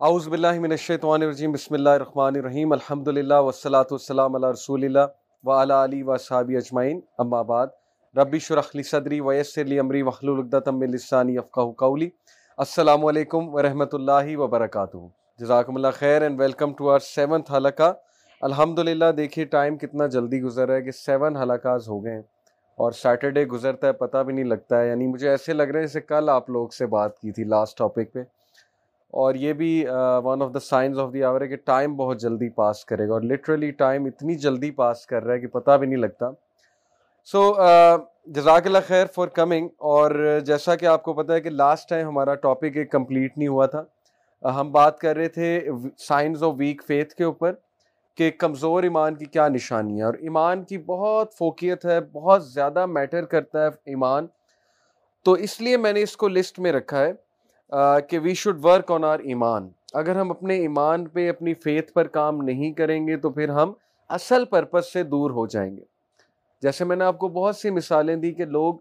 اعوذ باللہ من الشیطان الرجیم، بسم اللہ الرحمن الرحیم الحمد للہ وسلاۃ والسلام علی رسول اللہ و علی و صحابی اجمعین، اما بعد۔ ربی شرح لی صدری ویسر لی امری وحلول عقدۃ من لسانی یفقهوا قولی۔ السلام علیکم ورحمۃ اللہ وبرکاتہ۔ جزاکم اللہ خیر and welcome to our seventh حلقہ۔ الحمد للہ دیکھیے ٹائم کتنا جلدی گزر رہا ہے کہ سیون حلقاز ہو گئے ہیں۔ اور سیٹرڈے گزرتا ہے، پتہ بھی نہیں لگتا ہے۔ یعنی مجھے ایسے لگ رہا ہے جیسے کل آپ لوگ سے بات کی تھی لاسٹ ٹاپک پہ۔ اور یہ بھی one of the signs of the hour ہے کہ ٹائم بہت جلدی پاس کرے گا اور لٹرلی ٹائم اتنی جلدی پاس کر رہا ہے کہ پتہ بھی نہیں لگتا۔ سو جزاک اللہ خیر فار کمنگ اور جیسا کہ آپ کو پتہ ہے کہ لاسٹ ٹائم ہمارا ٹاپک ایک کمپلیٹ نہیں ہوا تھا۔ ہم بات کر رہے تھے سائنز آف ویک فیتھ کے اوپر کہ کمزور ایمان کی کیا نشانی ہے اور ایمان کی بہت فوکیت ہے، بہت زیادہ میٹر کرتا ہے ایمان۔ تو اس لیے میں نے اس کو لسٹ میں رکھا ہے۔ کہ we should work on our ایمان۔ اگر ہم اپنے ایمان پہ، اپنی فیتھ پر کام نہیں کریں گے، تو پھر ہم اصل پرپز سے دور ہو جائیں گے۔ جیسے میں نے آپ کو بہت سی مثالیں دی کہ لوگ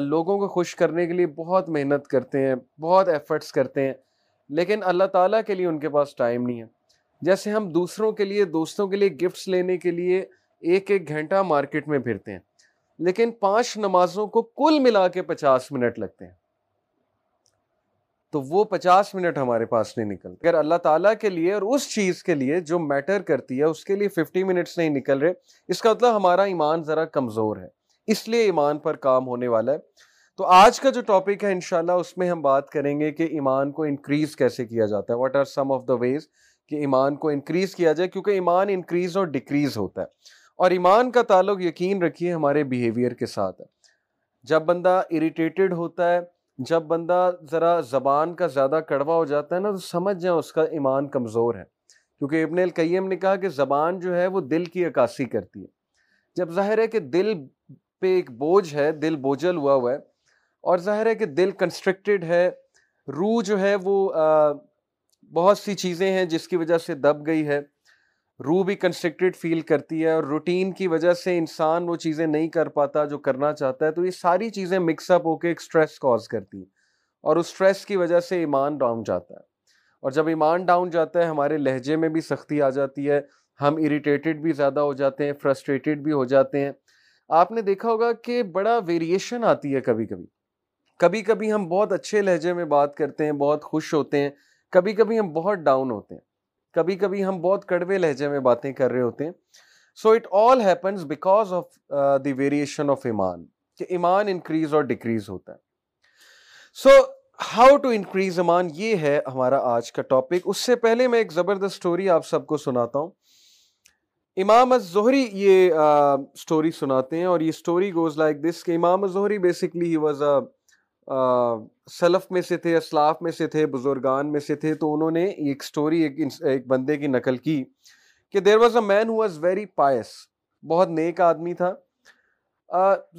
لوگوں کو خوش کرنے کے لیے بہت محنت کرتے ہیں، بہت ایفرٹس کرتے ہیں، لیکن اللہ تعالیٰ کے لیے ان کے پاس ٹائم نہیں ہے۔ جیسے ہم دوسروں کے لیے، دوستوں کے لیے گفٹس لینے کے لیے ایک ایک گھنٹہ مارکیٹ میں پھرتے ہیں، لیکن پانچ نمازوں کو کل ملا کے پچاس منٹ لگتے ہیں۔ تو وہ پچاس منٹ ہمارے پاس نہیں نکلتے۔ اگر اللہ تعالیٰ کے لیے اور اس چیز کے لیے جو میٹر کرتی ہے، اس کے لیے ففٹی منٹس نہیں نکل رہے، اس کا مطلب ہمارا ایمان ذرا کمزور ہے۔ اس لیے ایمان پر کام ہونے والا ہے۔ تو آج کا جو ٹاپک ہے، انشاءاللہ اس میں ہم بات کریں گے کہ ایمان کو انکریز کیسے کیا جاتا ہے۔ What are some of the ways کہ ایمان کو انکریز کیا جائے؟ کیونکہ ایمان انکریز اور ڈکریز ہوتا ہے۔ اور ایمان کا تعلق یقین رکھیے ہمارے بیہیویئر کے ساتھ۔ ہے جب بندہ اریٹیٹڈ ہوتا ہے جب بندہ ذرا زبان کا زیادہ کڑوا ہو جاتا ہے نا، تو سمجھ جائیں اس کا ایمان کمزور ہے۔ کیونکہ ابن القیم نے کہا کہ زبان جو ہے وہ دل کی عکاسی کرتی ہے۔ جب ظاہر ہے کہ دل پہ ایک بوجھ ہے، دل بوجھل ہوا ہوا ہے، اور ظاہر ہے کہ دل کنسٹرکٹیڈ ہے، روح جو ہے وہ بہت سی چیزیں ہیں جس کی وجہ سے دب گئی ہے۔ روح بھی کنسٹرکٹیڈ فیل کرتی ہے اور روٹین کی وجہ سے انسان وہ چیزیں نہیں کر پاتا جو کرنا چاہتا ہے، تو یہ ساری چیزیں مکس اپ ہو کے ایک اسٹریس کاز کرتی ہیں اور اس اسٹریس کی وجہ سے ایمان ڈاؤن جاتا ہے۔ اور جب ایمان ڈاؤن جاتا ہے، ہمارے لہجے میں بھی سختی آ جاتی ہے، ہم اریٹیٹڈ بھی زیادہ ہو جاتے ہیں فرسٹریٹڈ بھی ہو جاتے ہیں۔ آپ نے دیکھا ہوگا کہ بڑا ویریشن آتی ہے کبھی کبھی۔ کبھی کبھی ہم بہت اچھے لہجے میں بات کرتے ہیں، بہت خوش ہوتے ہیں، کبھی کبھی ہم بہت ڈاؤن ہوتے ہیں۔ کبھی کبھی ہم بہت کڑوے لہجے میں باتیں کر رہے ہوتے ہیں۔ So it all happens because of the variation of ایمان، کہ ایمان انکریز اور ڈکریز ہوتا ہے۔ سو ہاؤ ٹو انکریز ایمان؟ یہ ہے ہمارا آج کا ٹاپک اس سے پہلے میں ایک زبردست اسٹوری آپ سب کو سناتا ہوں۔ امام الظہری یہ اسٹوری سناتے ہیں اور یہ اسٹوری گوز لائک دس کہ امام الظہری بیسکلی ہی واز اے سلف میں سے تھے، اسلاف میں سے تھے، بزرگان میں سے تھے، تو انہوں نے ایک سٹوری ایک ایک بندے کی نقل کی کہ there was a man who was very pious بہت نیک آدمی تھا۔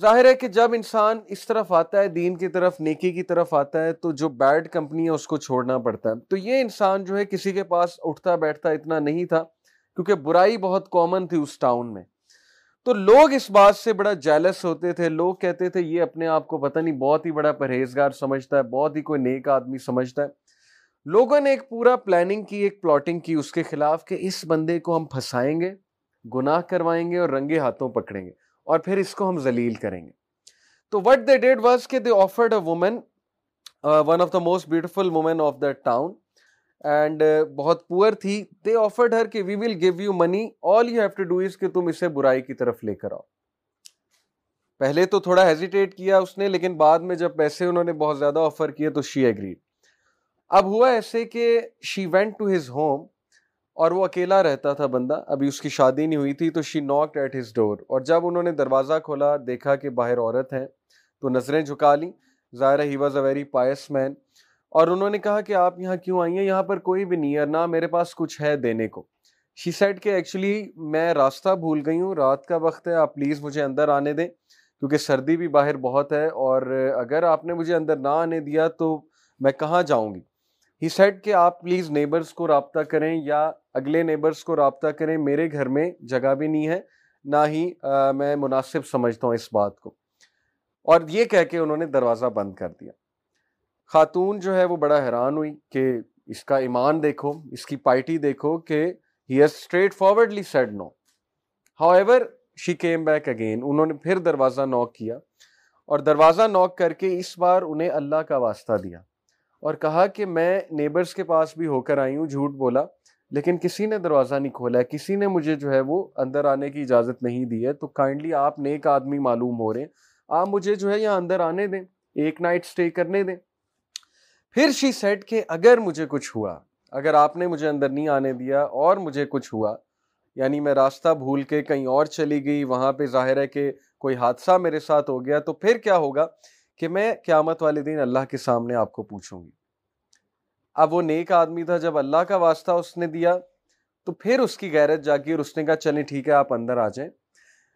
ظاہر ہے کہ جب انسان اس طرف آتا ہے، دین کی طرف، نیکی کی طرف آتا ہے، تو جو بیڈ کمپنی ہے، اس کو چھوڑنا پڑتا ہے۔ تو یہ انسان جو ہے، کسی کے پاس اٹھتا بیٹھتا اتنا نہیں تھا، کیونکہ برائی بہت کامن تھی اس ٹاؤن میں۔ تو لوگ اس بات سے بڑا جیلس ہوتے تھے، لوگ کہتے تھے، یہ اپنے آپ کو پتہ نہیں، بہت ہی بڑا پرہیزگار سمجھتا ہے، بہت ہی کوئی نیک آدمی سمجھتا ہے۔ لوگوں نے ایک پورا پلاننگ کی، ایک پلاٹنگ کی اس کے خلاف کہ اس بندے کو ہم پھنسائیں گے، گناہ کروائیں گے اور رنگے ہاتھوں پکڑیں گے اور پھر اس کو ہم ذلیل کریں گے۔ تو وٹ دے ڈیڈ واز کہ they offered a woman one of the most beautiful woman of the town and uh, بہت پور تھی. دے آفرڈ ہر کہ we will give you money all you have to do is کہ تم اسے برائی کی طرف لے کر آؤ. پہلے تو تھوڑا ہیزیٹیٹ کیا اس نے، لیکن بعد میں جب پیسے انہوں نے بہت زیادہ آفر کیے تو شی ایگریڈ اب ہوا ایسے کہ she went to his home اور وہ اکیلا رہتا تھا بندہ. ابھی اس کی شادی نہیں ہوئی تھی تو شی ناک ایٹ ہز ڈور اور جب انہوں نے دروازہ کھولا، دیکھا کہ باہر عورت ہے، تو نظریں جھکا لیں. ظاہر he was a very pious man اور انہوں نے کہا کہ آپ یہاں کیوں آئی ہیں؟ یہاں پر کوئی بھی نہیں ہے، نہ میرے پاس کچھ ہے دینے کو۔ شی سیٹ کہ ایکچولی میں راستہ بھول گئی ہوں، رات کا وقت ہے، آپ پلیز مجھے اندر آنے دیں، کیونکہ سردی بھی باہر بہت ہے اور اگر آپ نے مجھے اندر نہ آنے دیا تو میں کہاں جاؤں گی؟ ہی سیٹ کہ آپ پلیز نیبرس کو رابطہ کریں یا اگلے نیبرس کو رابطہ کریں، میرے گھر میں جگہ بھی نہیں ہے، نہ ہی میں مناسب سمجھتا ہوں اس بات کو۔ اور یہ کہہ کے انہوں نے دروازہ بند کر دیا۔ خاتون جو ہے وہ بڑا حیران ہوئی کہ اس کا ایمان دیکھو، اس کی پائٹی دیکھو کہ he has straightforwardly said no however she came back again انہوں نے پھر دروازہ نوک کیا اور دروازہ نوک کر کے اس بار انہیں اللہ کا واسطہ دیا اور کہا کہ میں نیبرز کے پاس بھی ہو کر آئی ہوں، جھوٹ بولا، لیکن کسی نے دروازہ نہیں کھولا ہے کسی نے مجھے جو ہے وہ اندر آنے کی اجازت نہیں دی ہے۔ تو کائنڈلی آپ نیک آدمی معلوم ہو رہے ہیں، آپ مجھے جو ہے یہاں اندر آنے دیں، ایک نائٹ سٹے کرنے دیں۔ پھر شی سیٹ کہ اگر مجھے کچھ ہوا، اگر آپ نے مجھے اندر نہیں آنے دیا اور مجھے کچھ ہوا یعنی میں راستہ بھول کے کہیں اور چلی گئی، وہاں پہ ظاہر ہے کہ کوئی حادثہ میرے ساتھ ہو گیا، تو پھر کیا ہوگا کہ میں قیامت والے دن اللہ کے سامنے آپ کو پوچھوں گی۔ اب وہ نیک آدمی تھا، جب اللہ کا واسطہ اس نے دیا، تو پھر اس کی غیرت جاگی اور اس نے کہا، چلیں ٹھیک ہے، آپ اندر آ جائیں۔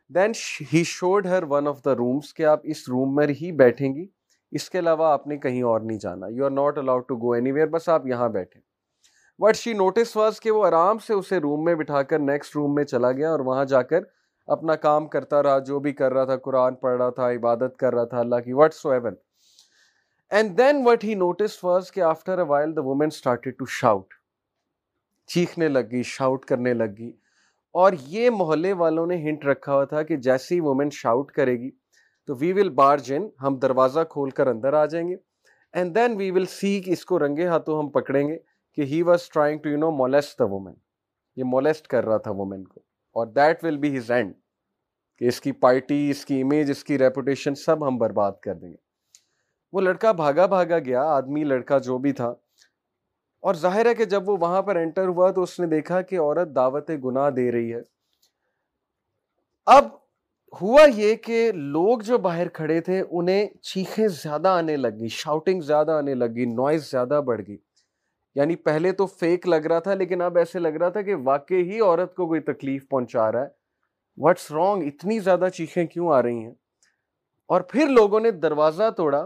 Then he showed her one of the rooms کہ آپ اس روم میں ہی بیٹھیں گی۔ اس کے علاوہ آپ نے کہیں اور نہیں جانا۔ You are not allowed to go anywhere بس آپ یہاں بیٹھے۔ وٹ شی نوٹس واز کہ وہ آرام سے اسے روم میں بٹھا کر نیکسٹ روم میں چلا گیا اور وہاں جا کر اپنا کام کرتا رہا، جو بھی کر رہا تھا، قرآن پڑھ رہا تھا، عبادت کر رہا تھا، اللہ کی what so even and then what he noticed was کہ after a while the woman started to shout چیخنے لگ گئی شاؤٹ کرنے لگ گئی اور یہ محلے والوں نے ہنٹ رکھا ہوا تھا کہ جیسی وومین شاؤٹ کرے گی تو وی ول بار جن ہم دروازہ کھول کر اندر آ جائیں گے. اینڈ دین وی ول سی کہ اس کو رنگے ہاتھوں ہم پکڑیں گے کہ he was trying to you know molest the woman یہ مولیسٹ کر رہا تھا وومین کو. اور that will be his end کہ اس کی پارٹی اس کی امیج اس کی ریپوٹیشن سب ہم برباد کر دیں گے. وہ لڑکا بھاگا بھاگا گیا، آدمی، لڑکا، جو بھی تھا. اور ظاہر ہے کہ جب وہ وہاں پر انٹر ہوا تو اس نے دیکھا کہ عورت دعوت گناہ دے رہی ہے. اب ہوا یہ کہ لوگ جو باہر کھڑے تھے، انہیں چیخیں زیادہ آنے لگی شاؤٹنگ زیادہ آنے لگی نوائز زیادہ بڑھ گئی۔ یعنی پہلے تو فیک لگ رہا تھا، لیکن اب ایسے لگ رہا تھا کہ واقعی ہی عورت کو کوئی تکلیف پہنچا رہا ہے۔ واٹس رانگ اتنی زیادہ چیخیں کیوں آ رہی ہیں؟ اور پھر لوگوں نے دروازہ توڑا،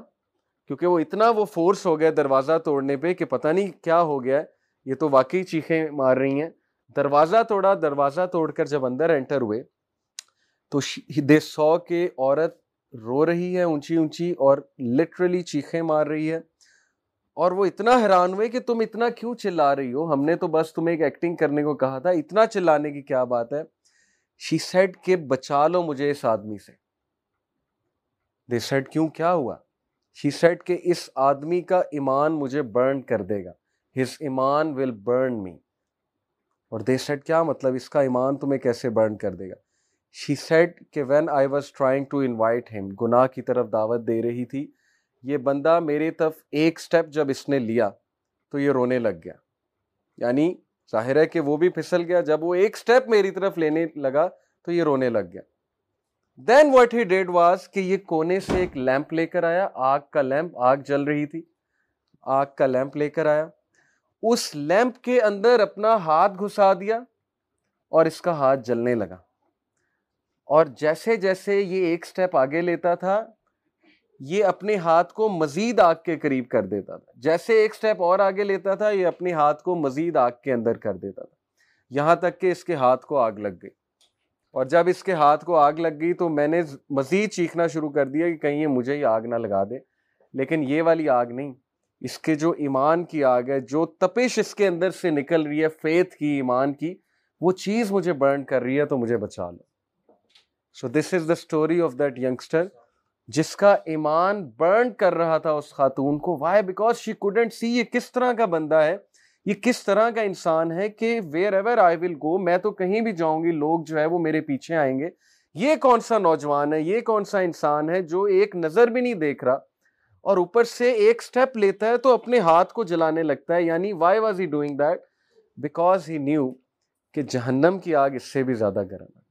کیونکہ وہ اتنا وہ فورس ہو گیا دروازہ توڑنے پہ کہ پتہ نہیں کیا ہو گیا ہے۔ یہ تو واقعی چیخیں مار رہی ہیں۔ دروازہ توڑا، دروازہ توڑ کر جب اندر انٹر ہوئے تو دے سو کے عورت رو رہی ہے اونچی اونچی اور لٹرلی چیخیں مار رہی ہے۔ اور وہ اتنا حیران ہوئے کہ تم اتنا کیوں چلا رہی ہو؟ ہم نے تو بس تمہیں ایک ایکٹنگ کرنے کو کہا تھا، اتنا چلانے کی کیا بات ہے؟ شی سیڈ کہ بچا لو مجھے اس آدمی سے۔ دے سیڈ کیوں؟ کیا ہوا؟ شی سیٹ کہ اس آدمی کا ایمان مجھے برن کر دے گا۔ ہز ایمان ول برن می اور دے سیٹ کیا مطلب؟ اس کا ایمان تمہیں کیسے برن کر دے گا؟ شی سیٹ کہ when I was trying to invite him گناہ کی طرف دعوت دے رہی تھی، یہ بندہ میری طرف ایک سٹیپ جب اس نے لیا تو یہ رونے لگ گیا۔ یعنی ظاہر ہے کہ وہ بھی پھسل گیا، جب وہ ایک سٹیپ میری طرف لینے لگا تو یہ رونے لگ گیا۔ Then what he did was کہ یہ کونے سے ایک لیمپ لے کر آیا، آگ کا لیمپ آگ جل رہی تھی۔ آگ کا لیمپ لے کر آیا۔ اس لیمپ کے اندر اپنا ہاتھ گھسا دیا اور اس کا ہاتھ جلنے لگا۔ اور جیسے جیسے یہ ایک سٹیپ آگے لیتا تھا، یہ اپنے ہاتھ کو مزید آگ کے قریب کر دیتا تھا۔ جیسے ایک سٹیپ اور آگے لیتا تھا، یہ اپنے ہاتھ کو مزید آگ کے اندر کر دیتا تھا۔ یہاں تک کہ اس کے ہاتھ کو آگ لگ گئی۔ اور جب اس کے ہاتھ کو آگ لگ گئی تو میں نے مزید چیخنا شروع کر دیا کہ کہیں یہ مجھے ہی آگ نہ لگا دے۔ لیکن یہ والی آگ نہیں۔ اس کے جو ایمان کی آگ ہے، جو تپش اس کے اندر سے نکل رہی ہے، فیتھ کی ایمان کی، وہ چیز مجھے برن کر رہی ہے تو مجھے بچا لو۔ So this is the story of that youngster جس کا ایمان برن کر رہا تھا اس خاتون کو. Why because she couldn't see یہ کس طرح کا بندہ ہے. یہ کس طرح کا انسان ہے کہ ویئر ایور آئی ول گو میں تو کہیں بھی جاؤں گی، لوگ جو ہے وہ میرے پیچھے آئیں گے. یہ کون سا نوجوان ہے؟ یہ کون سا انسان ہے جو ایک نظر بھی نہیں دیکھ رہا اور اوپر سے ایک سٹیپ لیتا ہے تو اپنے ہاتھ کو جلانے لگتا ہے. یعنی why was he doing that because he knew کہ جہنم کی آگ اس سے بھی زیادہ گرم ہے.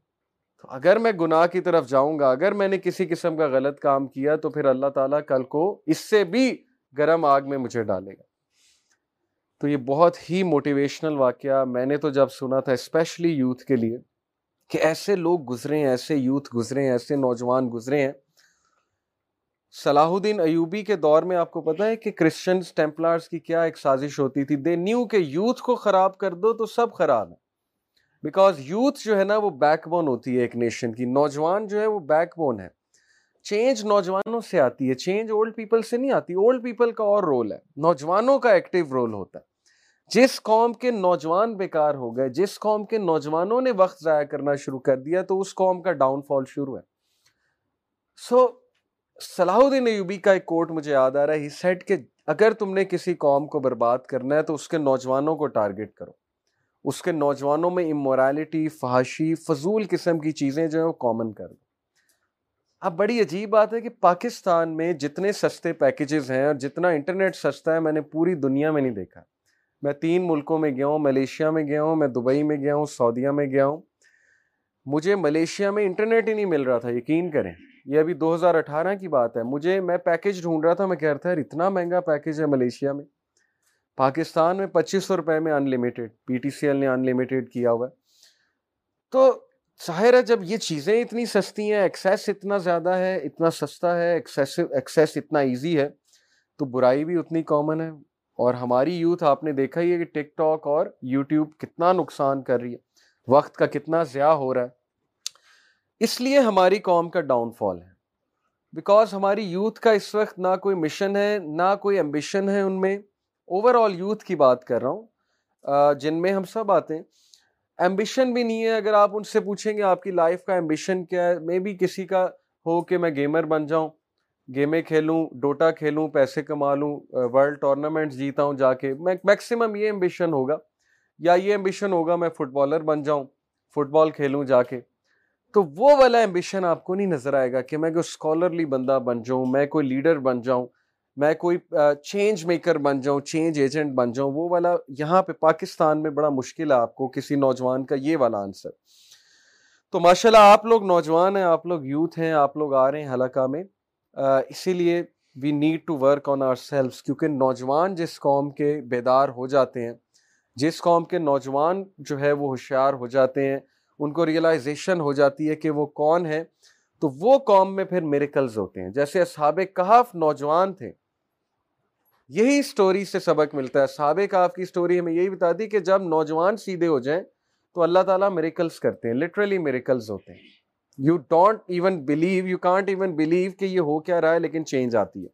تو اگر میں گناہ کی طرف جاؤں گا، اگر میں نے کسی قسم کا غلط کام کیا تو پھر اللہ تعالیٰ کل کو اس سے بھی گرم آگ میں مجھے ڈالے گا۔ تو یہ بہت ہی موٹیویشنل واقعہ میں نے تو جب سنا تھا اسپیشلی یوتھ کے لیے، کہ ایسے لوگ گزرے ہیں، ایسے یوتھ گزرے ہیں، ایسے نوجوان گزرے ہیں۔ صلاح الدین ایوبی کے دور میں آپ کو پتا ہے کہ کرسچنز ٹیمپلارز کی کیا ایک سازش ہوتی تھی۔ دے نیو کہ یوتھ کو خراب کر دو تو سب خراب ہے بیکاز یوتھ جو ہے نا وہ بیک بون ہوتی ہے ایک نیشن کی۔ نوجوان جو ہے وہ بیک بون ہے۔ چینج نوجوانوں سے آتی ہے۔ چینج اولڈ پیپل سے نہیں آتی۔ اولڈ پیپل کا اور رول ہے۔ نوجوانوں کا ایکٹیو رول ہوتا ہے۔ جس قوم کے نوجوان بیکار ہو گئے، جس قوم کے نوجوانوں نے وقت ضائع کرنا شروع کر دیا، تو اس قوم کا ڈاؤن فال شروع ہے۔ سو صلاح الدین ایوبی کا ایک کوٹ مجھے یاد آ رہا ہے۔ ہی سیٹ کہ اگر تم نے کسی قوم کو برباد کرنا ہے، تو اس کے نوجوانوں کو ٹارگٹ کرو۔ اس کے نوجوانوں میں امورالٹی فحاشی، فضول قسم کی چیزیں جو ہیں وہ کامن کر اب بڑی عجیب بات ہے کہ پاکستان میں جتنے سستے پیکیجز ہیں اور جتنا انٹرنیٹ سستا ہے، میں نے پوری دنیا میں نہیں دیکھا۔ میں تین ملکوں میں گیا ہوں، ملیشیا میں گیا ہوں، میں دبئی میں گیا ہوں، سعودیہ میں گیا ہوں۔ مجھے ملیشیا میں انٹرنیٹ ہی نہیں مل رہا تھا، یقین کریں۔ یہ ابھی دو ہزار اٹھارہ کی بات ہے۔ مجھے، میں پیکیج ڈھونڈ رہا تھا، میں کہہ رہا تھا، یار اتنا مہنگا پیکیج ہے ملیشیا میں۔ پاکستان میں پچیس سو روپے میں unlimited P T C L نے ان لمیٹیڈ کیا ہوا ہے۔ تو ظاہر ہے جب یہ چیزیں اتنی سستی ہیں ایکسیس اتنا زیادہ ہے، اتنا سستا ہے ایکسیس اتنا ایزی ہے، تو برائی بھی اتنی کامن ہے۔ اور ہماری یوتھ آپ نے دیکھا ہی ہے کہ ٹک ٹاک اور یوٹیوب کتنا نقصان کر رہی ہے۔ وقت کا کتنا ضیاع ہو رہا ہے۔ اس لیے ہماری قوم کا ڈاؤن فال ہے۔ بیکاز ہماری یوتھ کا اس وقت نہ کوئی مشن ہے، نہ کوئی ایمبیشن ہے ان میں۔ اوور آل یوتھ کی بات کر رہا ہوں جن میں ہم سب آتے ہیں۔ ایمبیشن بھی نہیں ہے، اگر آپ ان سے پوچھیں گے آپ کی لائف کا ایمبیشن کیا ہے میں بھی کسی کا ہو کہ میں گیمر بن جاؤں، گیمیں کھیلوں ڈوٹا کھیلوں، پیسے کما لوں ورلڈ ٹورنامنٹ جیتا ہوں جا کے۔ میکسیمم یہ ایمبیشن ہوگا، یا یہ ایمبیشن ہوگا میں فٹ بالر بن جاؤں فٹ بال کھیلوں جا کے۔ تو وہ والا ایمبیشن آپ کو نہیں نظر آئے گا کہ میں کوئی اسکالرلی بندہ بن جاؤں، میں کوئی لیڈر بن جاؤں۔ میں کوئی چینج میکر بن جاؤں چینج ایجنٹ بن جاؤں، وہ والا یہاں پہ پاکستان میں بڑا مشکل ہے آپ کو کسی نوجوان کا یہ والا آنسر تو ماشاء اللہ آپ لوگ نوجوان ہیں، آپ لوگ یوتھ ہیں، آپ لوگ آ رہے ہیں حلقہ میں۔ اسی لیے we need to work on our selves کیونکہ نوجوان جس قوم کے بیدار ہو جاتے ہیں، جس قوم کے نوجوان جو ہے وہ ہوشیار ہو جاتے ہیں، ان کو ریئلائزیشن ہو جاتی ہے کہ وہ کون ہے تو وہ قوم میں پھر میریکلز ہوتے ہیں۔ جیسے اصحاب کہاف نوجوان تھے یہی اسٹوری سے سبق ملتا ہے۔ اصحاب کہاف کی اسٹوری ہمیں یہی بتا دی کہ جب نوجوان سیدھے ہو جائیں تو اللہ تعالیٰ میریکلس کرتے ہیں لٹرلی میریکلز ہوتے ہیں۔ You don't even believe you can't even believe کہ یہ ہو کیا رہا ہے، لیکن چینج آتی ہے۔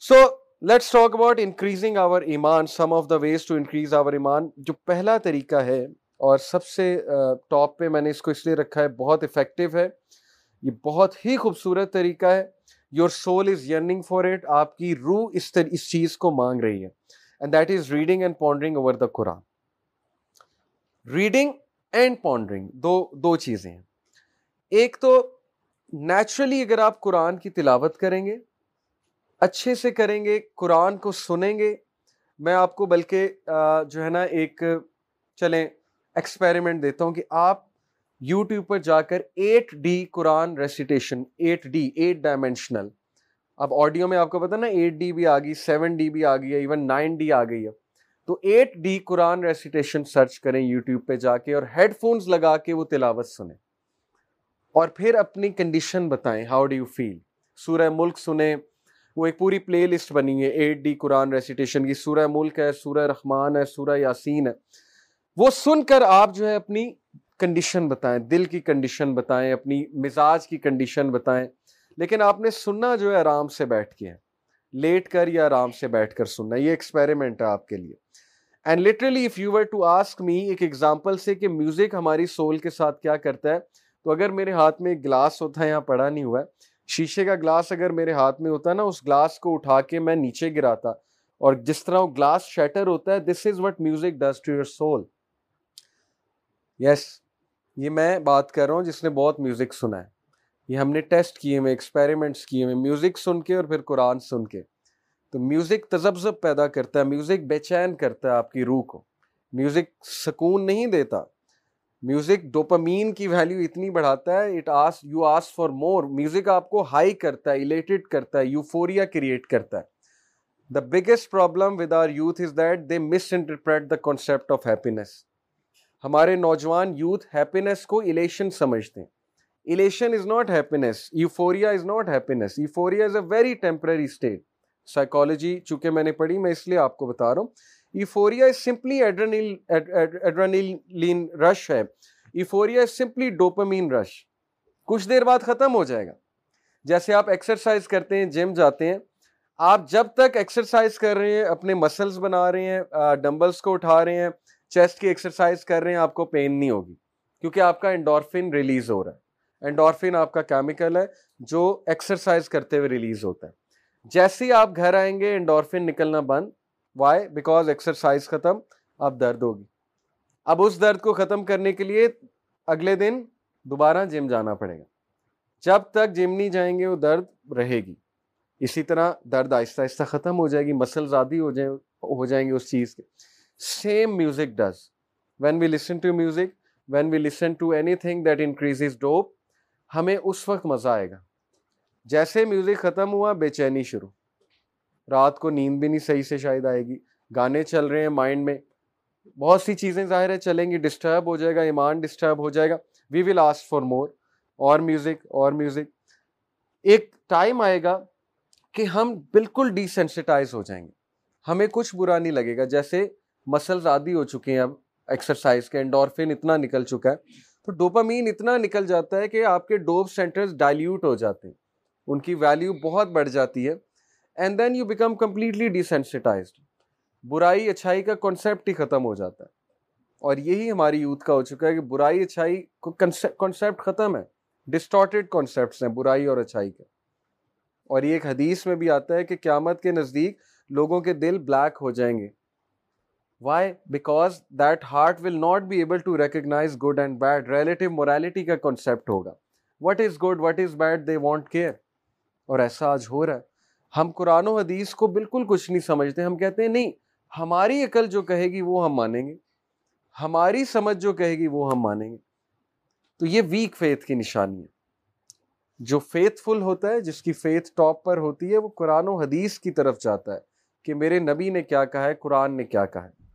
So let's talk about increasing our ایمان۔ Some of the ways to increase our ایمان۔ جو پہلا طریقہ ہے اور سب سے ٹاپ پہ میں نے اس کو اس لیے رکھا ہے، بہت افیکٹو ہے۔ یہ بہت ہی خوبصورت طریقہ ہے۔ Your soul is yearning for it آپ کی روح اس طرح اس چیز کو مانگ رہی ہے and that is reading and pondering over the Quran reading and pondering دو دو چیزیں ہیں ایک تو نیچرلی اگر آپ قرآن کی تلاوت کریں گے اچھے سے کریں گے قرآن کو سنیں گے میں آپ کو بلکہ جو ہے نا، ایک، چلیں ایکسپیریمنٹ دیتا ہوں کہ آپ یوٹیوب پر جا کر eight D Quran recitation eight D, eight dimensional اب آڈیو میں آپ کو پتا نا، ایٹ ڈی بھی آ گئی سیون ڈی بھی آ گئی ہے ایون نائن ڈی آ گئی ہے۔ تو eight D Quran recitation search کریں یوٹیوب پہ جا کے اور ہیڈ فونز لگا کے وہ تلاوت سنیں۔ اور پھر اپنی کنڈیشن بتائیں ہاؤ ڈو یو فیل سورہ ملک سنیں، وہ ایک پوری پلے لسٹ بنی ہے، ایٹ ڈی قرآن ریسیٹیشن کی۔ سورہ ملک ہے، سورہ رحمان ہے، سورہ یاسین ہے۔ وہ سن کر آپ جو ہے اپنی کنڈیشن بتائیں، دل کی کنڈیشن بتائیں، اپنی مزاج کی کنڈیشن بتائیں۔ لیکن آپ نے سننا جو ہے آرام سے بیٹھ کے ہے لیٹ کر یا آرام سے بیٹھ کر سننا، یہ ایکسپیریمنٹ ہے آپ کے لیے۔ And literally if you were to ask me ایک ایگزامپل سے کہ میوزک ہماری سول کے ساتھ کیا کرتا ہے، تو اگر میرے ہاتھ میں ایک گلاس ہوتا ہے، یہاں پڑا نہیں ہوا ہے، شیشے کا گلاس اگر میرے ہاتھ میں ہوتا ہے نا، اس گلاس کو اٹھا کے میں نیچے گراتا۔ اور جس طرح وہ گلاس شیٹر ہوتا ہے this is what music does to your soul yes یہ میں بات کر رہا ہوں جس نے بہت میوزک سنا ہے۔ یہ ہم نے ٹیسٹ کیے ہوئے ایکسپیریمنٹس کیے ہوئے میوزک سن کے اور پھر قرآن سن کے۔ تو میوزک تذبذب پیدا کرتا ہے میوزک بے چین کرتا ہے آپ کی روح کو۔ میوزک سکون نہیں دیتا۔ میوزک ڈوپامین کی ویلیو اتنی بڑھاتا ہے it as you as for more music آپ کو ہائی کرتا ہے الیٹڈ کرتا ہے یوفوریا کریٹ کرتا ہے۔ The biggest problem with our youth is that they misinterpret the concept of happiness ہمارے نوجوان یوتھ ہیپینس کو الیشن سمجھتے ہیں۔ Illusion is not happiness euphoria is not happiness euphoria is a very temporary state psychology چونکہ میں نے پڑھی، میں اس لیے آپ کو بتا رہا ہوں۔ ایفوریا از سمپلی ایڈرینیلین رش ہے۔ ایفوریا از سمپلی ڈوپامین رش کچھ دیر بعد ختم ہو جائے گا۔ جیسے آپ ایکسرسائز کرتے ہیں جم جاتے ہیں۔ آپ جب تک ایکسرسائز کر رہے ہیں، اپنے مسلس بنا رہے ہیں ڈمبلس کو اٹھا رہے ہیں چیسٹ کی ایکسرسائز کر رہے ہیں، آپ کو پین نہیں ہوگی۔ کیونکہ آپ کا انڈورفن ریلیز ہو رہا ہے۔ انڈورفن آپ کا کیمیکل ہے، جو ایکسرسائز کرتے ہوئے ریلیز ہوتا ہے۔ جیسے ہی آپ گھر آئیں گے انڈورفن نکلنا بند۔ وائی بیکاز ایکسرسائز ختم اب درد ہوگی۔ اب اس درد کو ختم کرنے کے لیے اگلے دن دوبارہ جم جانا پڑے گا۔ جب تک جم نہیں جائیں گے، وہ درد رہے گی۔ اسی طرح درد آہستہ آہستہ ختم ہو جائے گی مسل زیادہ ہو جائیں ہو جائیں گے اس چیز کے۔ Same music does when we listen to music when we listen to anything that increase dope ہمیں اس وقت مزہ آئے گا۔ جیسے میوزک ختم ہوا، بے چینی شروع۔ رات کو نیند بھی نہیں صحیح سے شاید آئے گی۔ گانے چل رہے ہیں مائنڈ میں۔ بہت سی چیزیں ظاہر ہے، چلیں گی ڈسٹرب ہو جائے گا، ایمان ڈسٹرب ہو جائے گا۔ وی ول آسک فار مور اور میوزک اور میوزک ایک ٹائم آئے گا کہ ہم بالکل ڈیسینسٹائز ہو جائیں گے۔ ہمیں کچھ برا نہیں لگے گا۔ جیسے مسلز عادی ہو چکے ہیں اب ایکسرسائز کے انڈورفن اتنا نکل چکا ہے۔ تو ڈوپامین اتنا نکل جاتا ہے کہ آپ کے ڈوپ سینٹرز ڈائلیوٹ ہو جاتے ہیں۔ ان کی ویلیو بہت بڑھ جاتی ہے۔ And then you become completely desensitised برائی، اچھائی کا کانسیپٹ ہی ختم ہو جاتا ہے۔ اور یہی ہماری یوتھ کا ہو چکا ہے کہ برائی، اچھائی کانسیپٹ ختم ہے۔ ڈسٹارٹیڈ کانسیپٹس ہیں، برائی اور اچھائی کے۔ اور یہ ایک حدیث میں بھی آتا ہے کہ قیامت کے نزدیک لوگوں کے دل بلیک ہو جائیں گے۔ Why because that heart will not be able to recognise good and bad relative morality کا کانسیپٹ ہوگا what is good what is bad they won't care اور ایسا آج ہو رہا ہے۔ ہم قرآن و حدیث کو بالکل کچھ نہیں سمجھتے۔ ہم کہتے ہیں، نہیں، ہماری عقل جو کہے گی وہ ہم مانیں گے۔ ہماری سمجھ جو کہے گی وہ ہم مانیں گے۔ تو یہ ویک فیتھ کی نشانی ہے۔ جو فیتھ فل ہوتا ہے، جس کی فیتھ ٹاپ پر ہوتی ہے، وہ قرآن و حدیث کی طرف جاتا ہے کہ میرے نبی نے کیا کہا ہے، قرآن نے کیا کہا ہے۔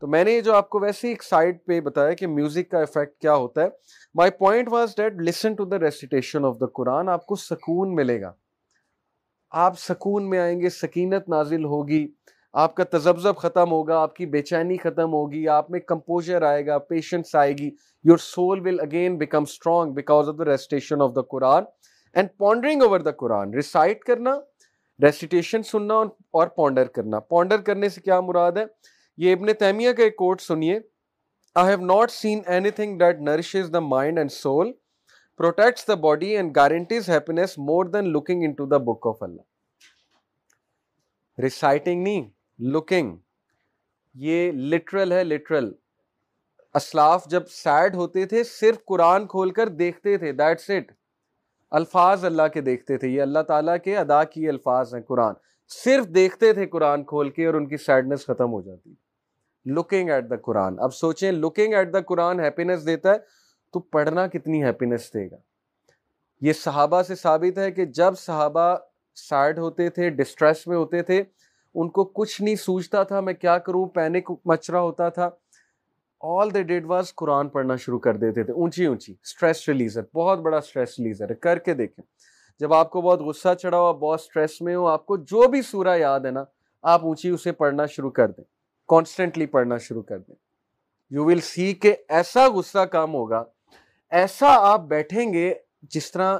تو میں نے جو آپ کو ویسے ایک سائڈ پہ بتایا کہ میوزک کا افیکٹ کیا ہوتا ہے my point was that listen to the recitation of the Quran آپ کو سکون ملے گا۔ آپ سکون میں آئیں گے، سکینت نازل ہوگی، آپ کا تذبذب ختم ہوگا، آپ کی بے چینی ختم ہوگی، آپ میں کمپوزر آئے گا پیشنس آئے گی your soul will again become strong because of the recitation of the Quran and pondering over the Quran recite کرنا ریسیٹیشن سننا اور پونڈر کرنا۔ پونڈر کرنے سے کیا مراد ہے؟ یہ ابن تیمیہ کا ایک کوٹ سنیے۔ I have not seen anything that nourishes the mind and soul protects the body and guarantees happiness more than looking into the book of Allah reciting نہیں لکنگ یہ لٹرل ہے لٹرل اسلاف جب سیڈ ہوتے تھے، صرف قرآن کھول کر دیکھتے تھے دیٹس اٹ الفاظ اللہ کے دیکھتے تھے، یہ اللہ تعالیٰ کے ادا کیے الفاظ ہیں قرآن۔ صرف دیکھتے تھے قرآن کھول کے اور ان کی سیڈنس ختم ہو جاتی۔ لکنگ ایٹ دا قرآن اب سوچیں looking at the Quran happiness دیتا ہے، تو پڑھنا کتنی ہیپینس دے گا؟ یہ صحابہ سے ثابت ہے کہ جب صحابہ سیڈ ہوتے تھے ڈسٹریس میں ہوتے تھے، ان کو کچھ نہیں سوچتا تھا میں کیا کروں پینک مچرا ہوتا تھا۔ آل دے ڈیڈ واز قرآن پڑھنا شروع کر دیتے تھے، اونچی اونچی اسٹریس ریلیزر بہت بڑا اسٹریس ریلیزر ہے کر کے دیکھیں۔ جب آپ کو بہت غصہ چڑھا ہو بہت اسٹریس میں ہو، آپ کو جو بھی سورہ یاد ہے نا، آپ اونچی اسے پڑھنا شروع کر دیں۔ کانسٹنٹلی پڑھنا شروع کر دیں۔ یو ول سی کہ ایسا غصہ کام ہوگا، ایسا آپ بیٹھیں گے جس طرح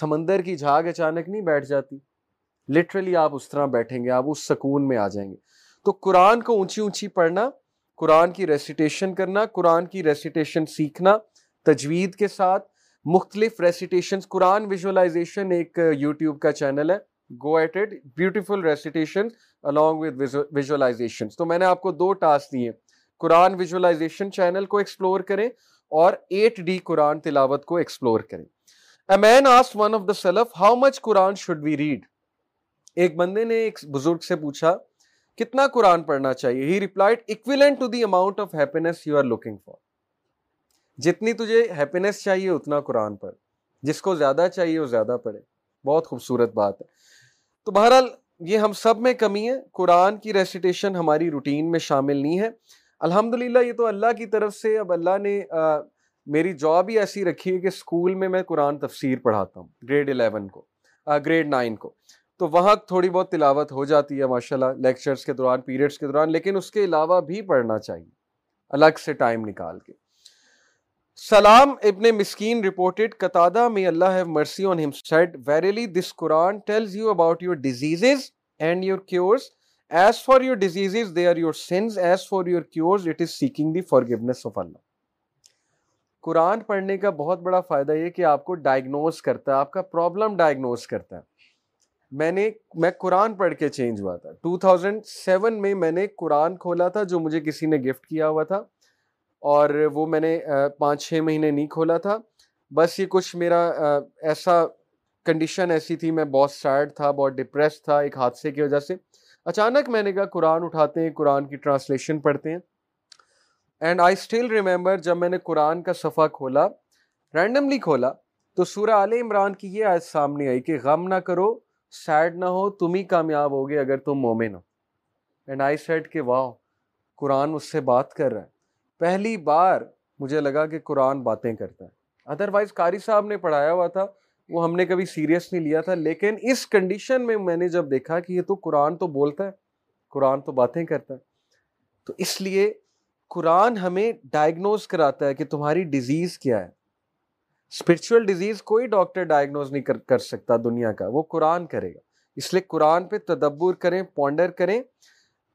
سمندر کی جھاگ اچانک نہیں بیٹھ جاتی۔ لٹرلی آپ اس طرح بیٹھیں گے، آپ اس سکون میں آ جائیں گے۔ تو قرآن کو اونچی اونچی پڑھنا، قرآن کی ریسیٹیشن کرنا، قرآن کی ریسیٹیشن سیکھنا، تجوید کے ساتھ مختلف ریسیٹیشن قرآن ویژولائزیشن ایک یوٹیوب کا چینل ہے۔ Go at it beautiful recitation along with visualisation تو میں نے آپ کو دو ٹاسک دیے. قرآن ویژولائزیشن چینل کو ایکسپلور کریں اور ایٹ ڈی قرآن تلاوت کو ایکسپلور کریں. A man asked one of the salaf, how much Quran should we read? ایک بندے نے ایک بزرگ سے پوچھا کتنا قرآن پڑھنا چاہیے? He replied equivalent to the amount of happiness you are looking for جتنی تجھے ہیپینس چاہیے اتنا قرآن پڑھ. جس کو زیادہ چاہیے وہ زیادہ پڑھے. بہت خوبصورت بات ہے. تو بہرحال یہ ہم سب میں کمی ہے۔ قرآن کی ریسیٹیشن ہماری روٹین میں شامل نہیں ہے۔ الحمد للہ یہ تو اللہ کی طرف سے اب اللہ نے میری جاب ہی ایسی رکھی ہے کہ اسکول میں میں قرآن تفسیر پڑھاتا ہوں گریڈ الیون کو گریڈ نائن کو۔ تو وہاں تھوڑی بہت تلاوت ہو جاتی ہے ماشاء اللہ لیکچرس کے دوران پیریڈس کے دوران، لیکن اس کے علاوہ بھی پڑھنا چاہیے۔ الگ سے ٹائم نکال کے۔ سلام ابن مسکین رپورٹڈ قطادہ میں اللہ have mercy on him said verily this Quran tells you about your diseases and your cures as for your disease they are your sins as for your cures it is seeking the forgiveness of Allah Quran پڑھنے کا بہت بڑا فائدہ یہ کہ آپ کو diagnose کرتا ہے، آپ کا پرابلم ڈائگنوز کرتا ہے۔ میں نے، میں قرآن پڑھ کے چینج ہوا تھا۔ ٹو تھاؤزینڈ سیون میں میں نے قرآن کھولا تھا جو مجھے کسی نے گفٹ کیا ہوا تھا۔ اور وہ میں نے پانچ چھ مہینے نہیں کھولا تھا۔ بس یہ کچھ میرا ایسا کنڈیشن ایسی تھی، میں بہت سیڈ تھا، بہت ڈپریس تھا ایک حادثے کی وجہ سے۔ اچانک میں نے کہا، قرآن اٹھاتے ہیں، قرآن کی ٹرانسلیشن پڑھتے ہیں۔ اینڈ آئی اسٹل ریمبر جب میں نے قرآن کا صفحہ کھولا رینڈملی کھولا، تو سورہ عال عمران کی یہ آج سامنے آئی کہ غم نہ کرو سیڈ نہ ہو، تم ہی کامیاب ہوگے اگر تم مومن ہو۔ اینڈ آئی سیڈ کہ واہ، قرآن اس سے بات کر رہا ہے۔ پہلی بار مجھے لگا کہ قرآن باتیں کرتا ہے۔ ادر وائز قاری صاحب نے پڑھایا ہوا تھا، وہ ہم نے کبھی سیریس نہیں لیا تھا، لیکن اس کنڈیشن میں میں نے جب دیکھا کہ یہ تو قرآن تو بولتا ہے، قرآن تو باتیں کرتا ہے۔ تو اس لیے قرآن ہمیں ڈائگنوز کراتا ہے کہ تمہاری ڈیزیز کیا ہے۔ اسپرچل ڈیزیز کوئی ڈاکٹر ڈائگنوز نہیں کر سکتا دنیا کا، وہ قرآن کرے گا۔ اس لیے قرآن پہ تدبر کریں پونڈر کریں۔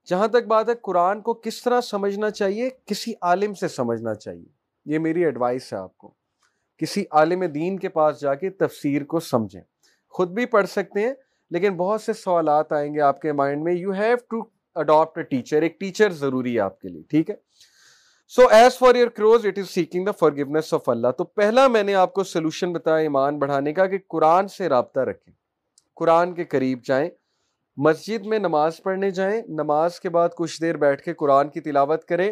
جہاں تک بات ہے، قرآن کو کس طرح سمجھنا چاہیے، کسی عالم سے سمجھنا چاہیے۔ یہ میری ایڈوائس ہے آپ کو۔ کسی عالم دین کے پاس جا کے تفسیر کو سمجھیں۔ خود بھی پڑھ سکتے ہیں، لیکن بہت سے سوالات آئیں گے آپ کے مائنڈ میں۔ You have to adopt a teacher ایک ٹیچر ضروری ہے آپ کے لیے، ٹھیک ہے؟ So as for your cures it is seeking the for of Allah تو پہلا میں نے آپ کو سولوشن بتایا ایمان بڑھانے کا کہ قرآن سے رابطہ رکھیں۔ قرآن کے قریب جائیں۔ مسجد میں نماز پڑھنے جائیں، نماز کے بعد کچھ دیر بیٹھ کے قرآن کی تلاوت کریں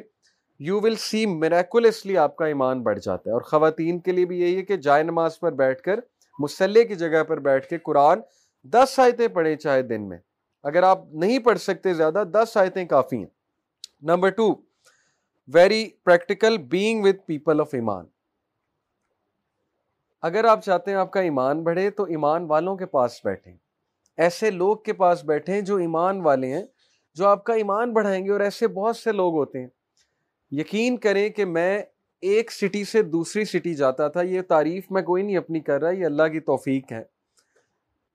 یو ول سی میریکولیسلی آپ کا ایمان بڑھ جاتا ہے۔ اور خواتین کے لیے بھی یہی ہے کہ جائے نماز پر بیٹھ کر مسلح کی جگہ پر بیٹھ کے قرآن دس آیتیں پڑھیں چاہے دن میں۔ اگر آپ نہیں پڑھ سکتے زیادہ، دس آیتیں کافی ہیں۔ Number two very practical being with people of ایمان۔ اگر آپ چاہتے ہیں آپ کا ایمان بڑھے، تو ایمان والوں کے پاس بیٹھیں۔ ایسے لوگ کے پاس بیٹھیں جو ایمان والے ہیں، جو آپ کا ایمان بڑھائیں گے اور ایسے بہت سے لوگ ہوتے ہیں۔ یقین کریں کہ میں ایک سٹی سے دوسری سٹی جاتا تھا، یہ تعریف میں کوئی نہیں اپنی کر رہا، یہ اللہ کی توفیق ہے۔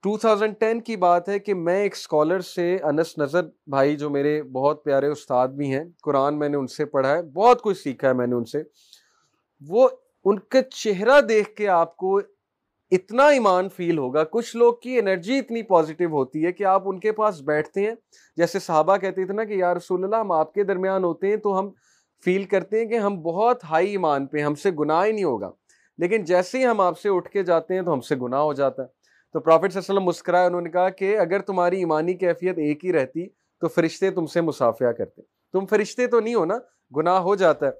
2010 کی بات ہے کہ میں ایک اسکالر سے انس نظر بھائی، جو میرے بہت پیارے استاد بھی ہیں، قرآن میں نے ان سے پڑھا ہے، بہت کچھ سیکھا ہے میں نے ان سے۔ وہ ان کا چہرہ دیکھ کے آپ کو اتنا ایمان فیل ہوگا۔ کچھ لوگ کی انرجی اتنی پازیٹیو ہوتی ہے کہ آپ ان کے پاس بیٹھتے ہیں۔ جیسے صحابہ کہتے تھے نا کہ یا رسول اللہ، ہم آپ کے درمیان ہوتے ہیں تو ہم فیل کرتے ہیں کہ ہم بہت ہائی ایمان پہ ہم سے گناہ ہی نہیں ہوگا۔ لیکن جیسے ہی ہم آپ سے اٹھ کے جاتے ہیں تو ہم سے گناہ ہو جاتا ہے۔ تو پروفٹ صلی اللہ علیہ وسلم مسکرائے، انہوں نے کہا کہ اگر تمہاری ایمانی کیفیت ایک ہی رہتی تو فرشتے تم سے مسافیہ کرتے۔ تم فرشتے تو نہیں ہو نا، گناہ ہو جاتا ہے۔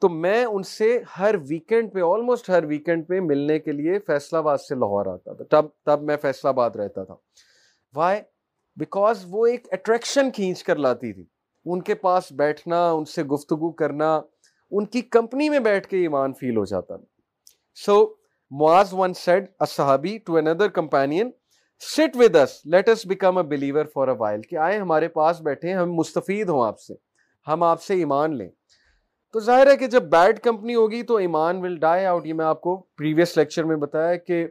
تو میں ان سے ہر ویکینڈ پہ آلموسٹ ہر ویکینڈ پہ ملنے کے لیے فیصلہ آباد سے لاہور آتا تھا۔ تب تب میں فیصلہ آباد رہتا تھا۔ وائی بیکاز وہ ایک اٹریکشن کھینچ کر لاتی تھی۔ ان کے پاس بیٹھنا، ان سے گفتگو کرنا، ان کی کمپنی میں بیٹھ کے ایمان فیل ہو جاتا so Muadh one said اصحابی to another companion sit with us let us become a believer for a while کہ آئے ہمارے پاس بیٹھے ہم مستفید ہوں آپ سے۔ ہم آپ سے ایمان لیں۔ تو ظاہر ہے کہ جب بیڈ کمپنی ہوگی تو ایمان ول ڈائی آؤٹ یہ میں آپ کو پریویس لیکچر میں بتایا کہ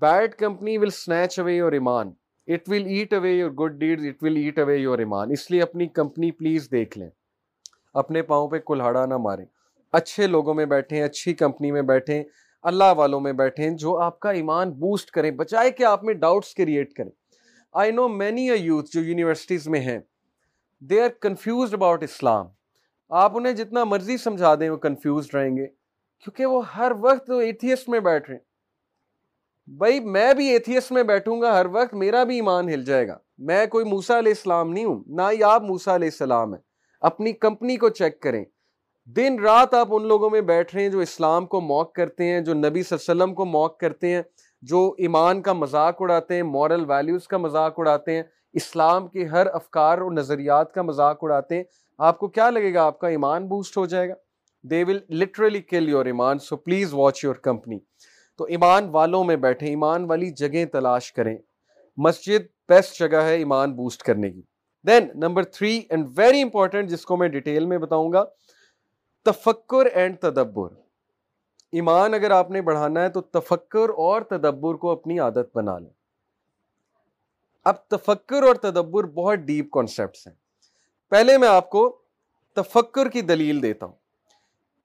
bad company will snatch away your ایمان. It will eat away your good deed it will eat away your ایمان. اس لیے اپنی کمپنی پلیز دیکھ لیں. اپنے پاؤں پہ کلہاڑا نہ ماریں. اچھے لوگوں میں بیٹھیں، اچھی کمپنی میں بیٹھیں، اللہ والوں میں بیٹھیں جو آپ کا ایمان بوسٹ کریں بچائے کہ آپ میں ڈاؤٹس کریٹ کریں. I know many a youth جو یونیورسٹیز میں ہیں دے آر کنفیوزڈ اباؤٹ اسلام آپ انہیں جتنا مرضی سمجھا دیں، وہ کنفیوزڈ رہیں گے۔ کیونکہ وہ ہر وقت ایتھیسٹ میں بیٹھ رہے ہیں۔ بھائی، میں بھی ایتھیسٹ میں بیٹھوں گا، ہر وقت میرا بھی ایمان ہل جائے گا۔ میں کوئی موسا علیہ السلام نہیں ہوں، نہ ہی آپ موسا علیہ السلام ہیں۔ اپنی کمپنی کو چیک کریں۔ دن رات آپ ان لوگوں میں بیٹھ رہے ہیں جو اسلام کو موک کرتے ہیں، جو نبی صلی اللہ علیہ وسلم کو موک کرتے ہیں، جو ایمان کا مذاق اڑاتے ہیں مورل ویلیوز کا مذاق اڑاتے ہیں، اسلام کے ہر افکار اور نظریات کا مذاق اڑاتے ہیں۔ آپ کو کیا لگے گا؟ آپ کا ایمان بوسٹ ہو جائے گا۔ دے ول لٹرلی کل یور ایمان so please watch your company تو ایمان والوں میں بیٹھے ایمان والی جگہ تلاش کریں۔ مسجد بیسٹ جگہ ہے ایمان بوسٹ کرنے کی۔ Then number three and very important جس کو میں ڈیٹیل میں بتاؤں گا، تفکر اینڈ تدبر۔ ایمان اگر آپ نے بڑھانا ہے تو تفکر اور تدبر کو اپنی عادت بنا لیں۔ اب تفکر اور تدبر بہت ڈیپ کانسیپٹس ہیں۔ پہلے میں آپ کو تفکر کی دلیل دیتا ہوں۔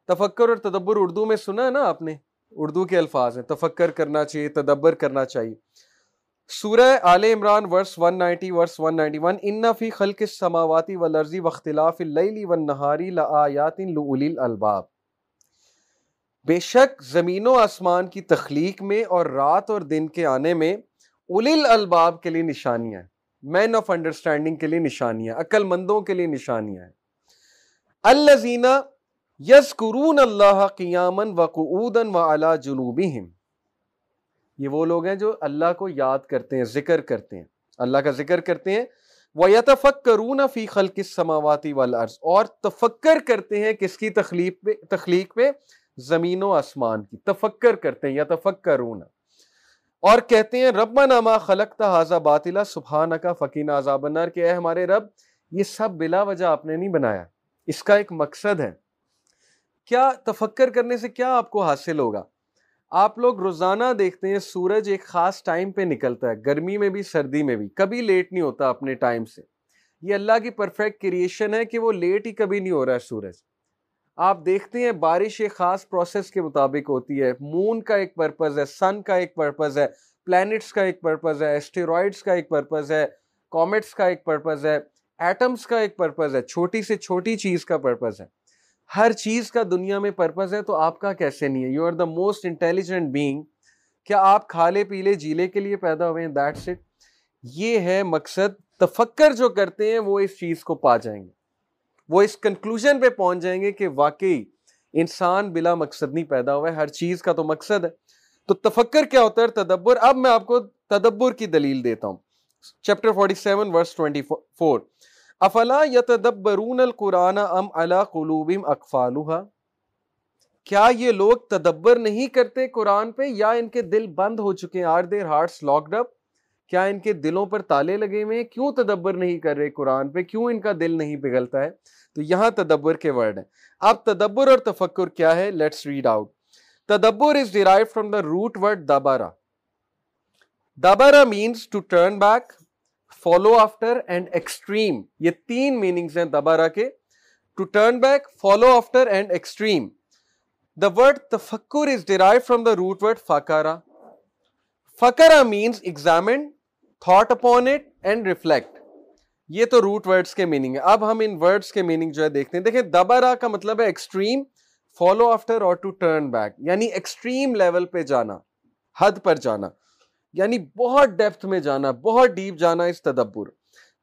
تفکر اور تدبر اردو میں سنا ہے نا آپ نے؟ اردو کے الفاظ ہیں۔ تفکر کرنا چاہیے، تدبر کرنا چاہیے۔ سورہ آل عمران ورس 190 ورس 191 ان فی خلق السماواتی والارض واختلاف اللیل والنہاری لآیات لأولی الالباب بے شک زمین و آسمان کی تخلیق میں اور رات اور دن کے آنے میں اولی الالباب کے لیے نشانیاں ہیں۔ مین آف انڈرسٹینڈنگ کے لیے نشانیاں عقل مندوں کے لیے نشانیاں ہیں۔ الذین یذکرون اللہ قیاما وقعودا وعلی جنوبہم۔ یہ وہ لوگ ہیں جو اللہ کو یاد کرتے ہیں، ذکر کرتے ہیں۔ اللہ کا ذکر کرتے ہیں۔ وَيَتَفَكَّرُونَ فِي خَلْقِ السَّمَاوَاتِ وَالْأَرْضِ اور تفکر کرتے ہیں کس کی تخلیق پہ تخلیق پہ؟ زمین و آسمان کی۔ تفکر کرتے ہیں یا تفکرون اور کہتے ہیں، ربنا ما خلقت هذا باطلا سبحانك فقنا عذاب النار. کہ اے ہمارے رب، یہ سب بلا وجہ آپ نے نہیں بنایا۔ اس کا ایک مقصد ہے۔ کیا تفکر کرنے سے کیا آپ کو حاصل ہوگا؟ آپ لوگ روزانہ دیکھتے ہیں، سورج ایک خاص ٹائم پہ نکلتا ہے۔ گرمی میں بھی، سردی میں بھی۔ کبھی لیٹ نہیں ہوتا اپنے ٹائم سے۔ یہ اللہ کی پرفیکٹ کریشن ہے کہ وہ لیٹ ہی کبھی نہیں ہو رہا ہے سورج۔ آپ دیکھتے ہیں بارش ایک خاص پروسیس کے مطابق ہوتی ہے۔ مون کا ایک پرپز ہے سن کا ایک پرپز ہے پلانٹس کا ایک پرپز ہے اسٹیرائڈس کا ایک پرپز ہے کومٹس کا ایک پرپز ہے ایٹمس کا ایک پرپز ہے، چھوٹی سے چھوٹی چیز کا پرپز ہے۔ ہر چیز کا دنیا میں پرپز ہے تو آپ کا کیسے نہیں ہے؟ You are the most intelligent being کیا آپ کھالے پیلے جیلے کے لیے پیدا ہوئے ہیں؟ دیٹس اٹ یہ ہے مقصد۔ تفکر جو کرتے ہیں وہ اس چیز کو پا جائیں گے۔ وہ اس کنکلوژن پہ پہنچ جائیں گے کہ واقعی انسان بلا مقصد نہیں پیدا ہوا ہے، ہر چیز کا تو مقصد ہے۔ تو تفکر کیا ہوتا ہے تدبر، اب میں آپ کو تدبر کی دلیل دیتا ہوں۔ چیپٹر 47 ورس 24 افلا یتدبرون القرآن ام علی قلوبم اقفالها کیا یہ لوگ تدبر نہیں کرتے قرآن پہ یا ان کے دل بند ہو چکے ہیں؟ Are their hearts locked up کیا ان کے دلوں پر تالے لگے ہوئے ہیں؟ کیوں تدبر نہیں کر رہے قرآن پہ؟ کیوں ان کا دل نہیں پگھلتا ہے؟ تو یہاں تدبر کے ورڈ ہیں۔ اب تدبر اور تفکر کیا ہے؟ لیٹس ریڈ آؤٹ تدبر is derive from the root word دبارا دبارا means to turn back follow after and extreme یہ تین میننگز ہیں دوبارہ کے۔ To turn back follow after and extreme the word تفکر is derive from the root word فکارا فکارا means examine thought upon it and reflect یہ تو route words کے meaning ہے۔ اب ہم ان ورڈس کے میننگ جو ہے دیکھتے ہیں۔ دیکھیں دبارا کا مطلب ہے ایکسٹریم فالو آفٹر اور ٹو ٹرن بیک یعنی ایکسٹریم لیول پہ جانا، حد پر جانا یعنی بہت ڈیپتھ میں جانا، بہت ڈیپ جانا اس تدبر۔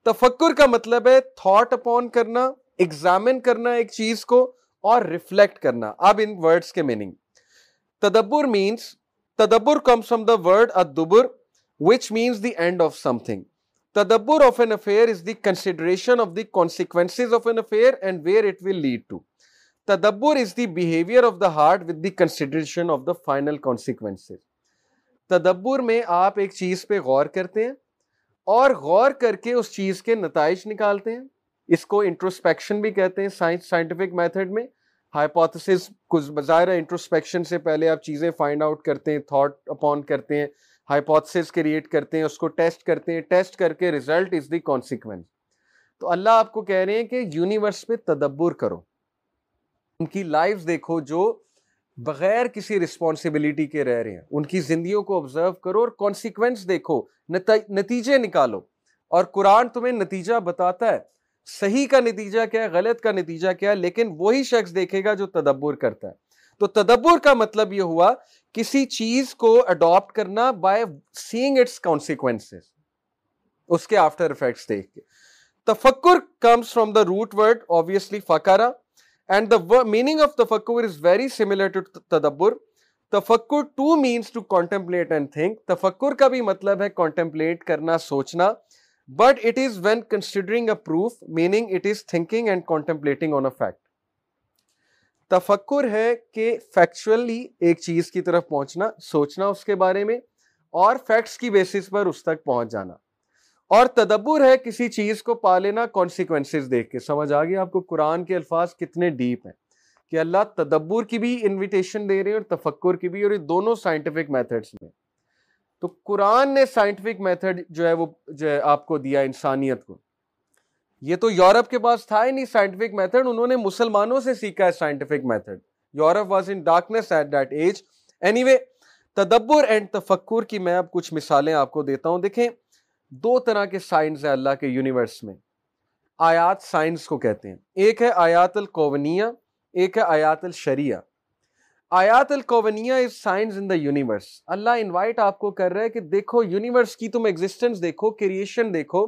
تفکر کا مطلب ہے تھاٹ اپون کرنا ایگزامن کرنا ایک چیز کو اور ریفلیکٹ کرنا۔ اب ان ورڈز کے میننگ تدبر مینس تدبر comes from the word ادبر which means the end of something تدبر of an affair is the consideration of the consequence of an affair and where it will lead to تدبر is the behaviour of the heart with the consideration of the final consequence تدبر میں آپ ایک چیز پہ غور کرتے ہیں اور غور کر کے اس چیز کے نتائج نکالتے ہیں. اس کو انٹروسپیکشن بھی کہتے ہیں سائنس سائنٹیفک میتھڈ میں. ہائپوتھسس کچھ بظاہر انٹروسپیکشن سے پہلے آپ چیزیں فائنڈ آؤٹ کرتے ہیں تھاٹ اپون کرتے ہیں. ہائپوتھسس کریٹ کرتے ہیں، اس کو ٹیسٹ کرتے ہیں ٹیسٹ کر کے ریزلٹ از دی کانسیکوینس تو اللہ آپ کو کہہ رہے ہیں کہ یونیورس پہ تدبر کرو۔ ان کی لائف دیکھو جو بغیر کسی رسپانسبلٹی کے رہ رہے ہیں۔ ان کی زندگیوں کو آبزرو کرو اور کانسیکوینس دیکھو۔ نتیجے نکالو۔ اور قرآن تمہیں نتیجہ بتاتا ہے۔ صحیح کا نتیجہ کیا ہے، غلط کا نتیجہ کیا ہے، لیکن وہی شخص دیکھے گا جو تدبر کرتا ہے۔ تو تدبر کا مطلب یہ ہوا کسی چیز کو اڈاپٹ کرنا بائی سینگ اٹس کانسیکوینس اس کے آفٹر افیکٹس دیکھ کے. تفکر comes from the root word obviously فکارا and the meaning of تفکر از ویری سملر ٹو تدبر. تفکر to means to contemplate and think تفکر کا بھی مطلب ہے کانٹمپلیٹ کرنا، سوچنا but it is when considering a proof meaning it is thinking and contemplating on a fact تفکر ہے کہ فیکچولی ایک چیز کی طرف پہنچنا، سوچنا اس کے بارے میں اور فیکٹس کی بیسس پر اس تک پہنچ جانا۔ اور تدبر ہے کسی چیز کو پا لینا کانسیکوینسز دیکھ کے۔ سمجھ آ گیا آپ کو؟ قرآن کے الفاظ کتنے ڈیپ ہیں کہ اللہ تدبر کی بھی انویٹیشن دے رہے ہیں اور تفکر کی بھی اور یہ دونوں سائنٹیفک میتھڈس میں۔ تو قرآن نے سائنٹیفک میتھڈ جو ہے وہ جو ہے آپ کو دیا انسانیت کو۔ یہ تو یورپ کے پاس تھا ہی نہیں سائنٹیفک میتھڈ انہوں نے مسلمانوں سے سیکھا ہے scientific method Europe was in darkness at that age anyway تدبر اینڈ تفکر کی میں اب کچھ مثالیں آپ کو دیتا ہوں۔ دیکھیں، دو طرح کے سائنس ہیں اللہ کے یونیورس میں۔ آیات سائنس کو کہتے ہیں۔ ایک ہے آیات القونیہ ایک ہے آیات الشریعہ۔ آیات القونیہ is science in the universe Allah invite آپ کو کر رہا ہے کہ دیکھو یونیورس کی تم ایگزسٹنس دیکھو کریشن دیکھو۔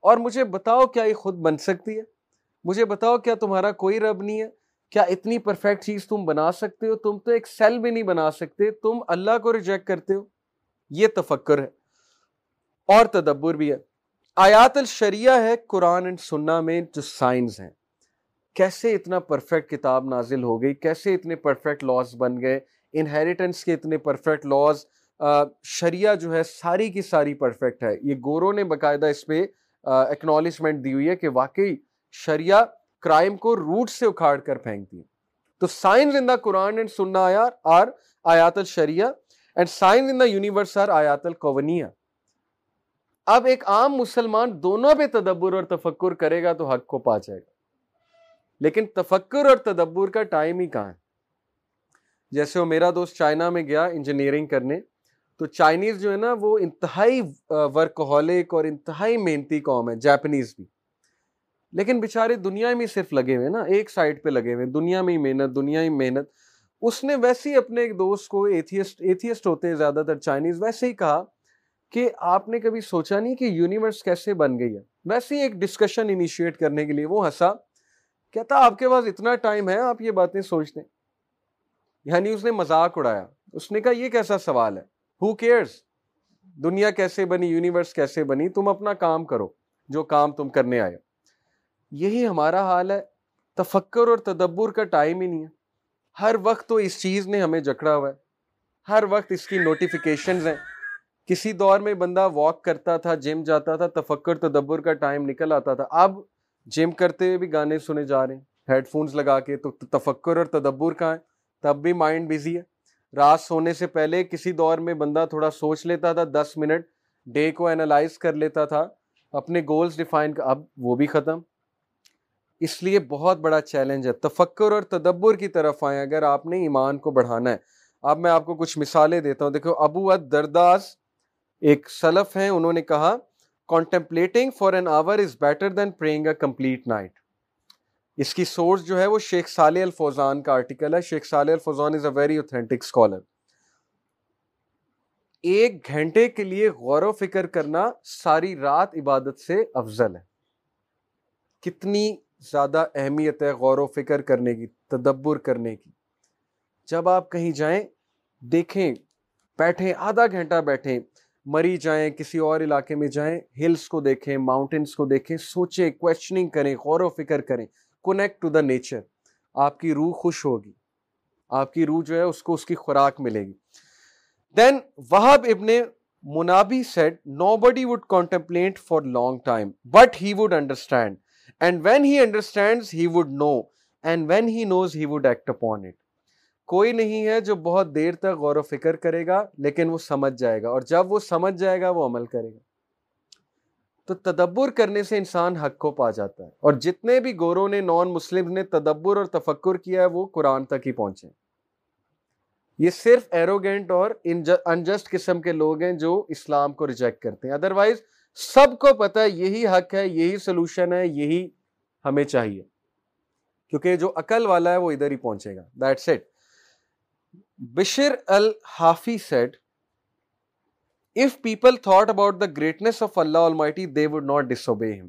اور مجھے بتاؤ کیا یہ خود بن سکتی ہے؟ مجھے بتاؤ کیا تمہارا کوئی رب نہیں ہے؟ کیا اتنی پرفیکٹ چیز تم بنا سکتے ہو؟ تم تو ایک سیل بھی نہیں بنا سکتے، تم اللہ کو ریجیکٹ کرتے ہو۔ یہ تفکر ہے۔ اور تدبر بھی ہے۔ آیات الشریعہ ہے، قرآن اینڈ سننا میں جو سائنس ہیں۔ کیسے اتنا پرفیکٹ کتاب نازل ہو گئی؟ کیسے اتنے پرفیکٹ لاز بن گئے؟ انہیریٹنس کے اتنے پرفیکٹ لاز شریعہ جو ہے، ساری کی ساری پرفیکٹ ہے۔ یہ گورو نے باقاعدہ اس پہ اکنالجمنٹ دی ہوئی ہے کہ واقعی شریعہ کرائم کو روٹ سے اکھاڑ کر پھینکتی ہے۔ تو science in the Quran and سننا آیا آر آیات الشریعہ and science in the universe are آیات القونیہ۔ اب ایک عام مسلمان دونوں پہ تدبر اور تفکر کرے گا تو حق کو پا جائے گا۔ لیکن تفکر اور تدبر کا ٹائم ہی کہاں ہے؟ جیسے وہ میرا دوست چائنا میں گیا انجینئرنگ کرنے۔ تو چائنیز جو ہے نا وہ انتہائی ورکہولک اور انتہائی محنتی قوم ہے جاپنیز بھی۔ لیکن بیچارے دنیا میں صرف لگے ہوئے نا، ایک سائڈ پہ لگے ہوئے دنیا میں ہی محنت، دنیا ہی محنت۔ اس نے ویسے ہی اپنے ایک دوست کو ایتھیسٹ ایتھیسٹ ہوتے ہیں زیادہ تر چائنیز ویسے ہی کہا کہ آپ نے کبھی سوچا نہیں کہ یونیورس کیسے بن گئی ہے؟ ویسے ہی ایک ڈسکشن انیشیٹ کرنے کے لیے وہ ہنسا۔ کہتا آپ کے پاس اتنا ٹائم ہے، آپ یہ باتیں سوچتے یعنی اس نے مذاق اڑایا۔ اس نے کہا یہ کیسا سوال ہے؟ ہو کیئرس دنیا کیسے بنی یونیورس کیسے بنی؟ تم اپنا کام کرو، جو کام تم کرنے آئے یہی ہمارا حال ہے۔ تفکر اور تدبر کا ٹائم ہی نہیں ہے۔ ہر وقت تو اس چیز نے ہمیں جکڑا ہوا ہے۔ ہر وقت اس کی نوٹیفیکیشنز ہیں۔ کسی دور میں بندہ واک کرتا تھا جم جاتا تھا، تفکر، تدبر کا ٹائم نکل آتا تھا۔ اب جم کرتے ہوئے بھی گانے سنے جا رہے ہیں۔ ہیڈ فونز لگا کے تو تفکر اور تدبر کہاں ہے؟ تب بھی مائنڈ بزی ہے۔ رات سونے سے پہلے کسی دور میں بندہ تھوڑا سوچ لیتا تھا، دس منٹ ڈے کو اینالائز کر لیتا تھا۔ اپنے گولز ڈیفائن اب وہ بھی ختم۔ اس لیے بہت بڑا چیلنج ہے۔ تفکر اور تدبر کی طرف آئیں۔ اگر آپ نے ایمان کو بڑھانا ہے۔ اب میں آپ کو کچھ مثالیں دیتا ہوں۔ دیکھو، ابو اد درداز ایک سلف ہیں۔ انہوں نے کہا contemplating for an hour is better than praying a complete night اس کی سورس جو ہے وہ شیخ صالح الفوزان کا آرٹیکل ہے۔ شیخ صالح الفوزان is a very authentic scholar ایک گھنٹے کے لیے غور و فکر کرنا ساری رات عبادت سے افضل ہے۔ کتنی زیادہ اہمیت ہے غور و فکر کرنے کی، تدبر کرنے کی۔ جب آپ کہیں جائیں، دیکھیں، بیٹھیں، آدھا گھنٹہ بیٹھیں، مری جائیں، کسی اور علاقے میں جائیں ہلس کو دیکھیں ماؤنٹینس کو دیکھیں، سوچیں کوشچننگ کریں، غور و فکر کریں۔ کنیکٹ ٹو دا نیچر آپ کی روح خوش ہوگی. آپ کی روح جو ہے اس کو اس کی خوراک ملے گی. Then Wahb ibn Munabbih said nobody would contemplate for long time but he would understand and when he understand he would know and when he knows he would act upon it کوئی نہیں ہے جو بہت دیر تک غور و فکر کرے گا، لیکن وہ سمجھ جائے گا، اور جب وہ سمجھ جائے گا، وہ عمل کرے گا۔ تو تدبر کرنے سے انسان حق کو پا جاتا ہے۔ اور جتنے بھی گوروں نے نان مسلم نے تدبر اور تفکر کیا ہے، وہ قرآن تک ہی پہنچے یہ صرف ایروگینٹ اور انجسٹ قسم کے لوگ ہیں جو اسلام کو ریجیکٹ کرتے ہیں۔ ادروائز سب کو پتا ہے، یہی حق ہے، یہی سولوشن ہے، یہی ہمیں چاہیے۔ کیونکہ جو عقل والا ہے، وہ ادھر ہی پہنچے گا۔ That's it Bishr al Hafi said if people thought about the greatness of Allah they would not disobey him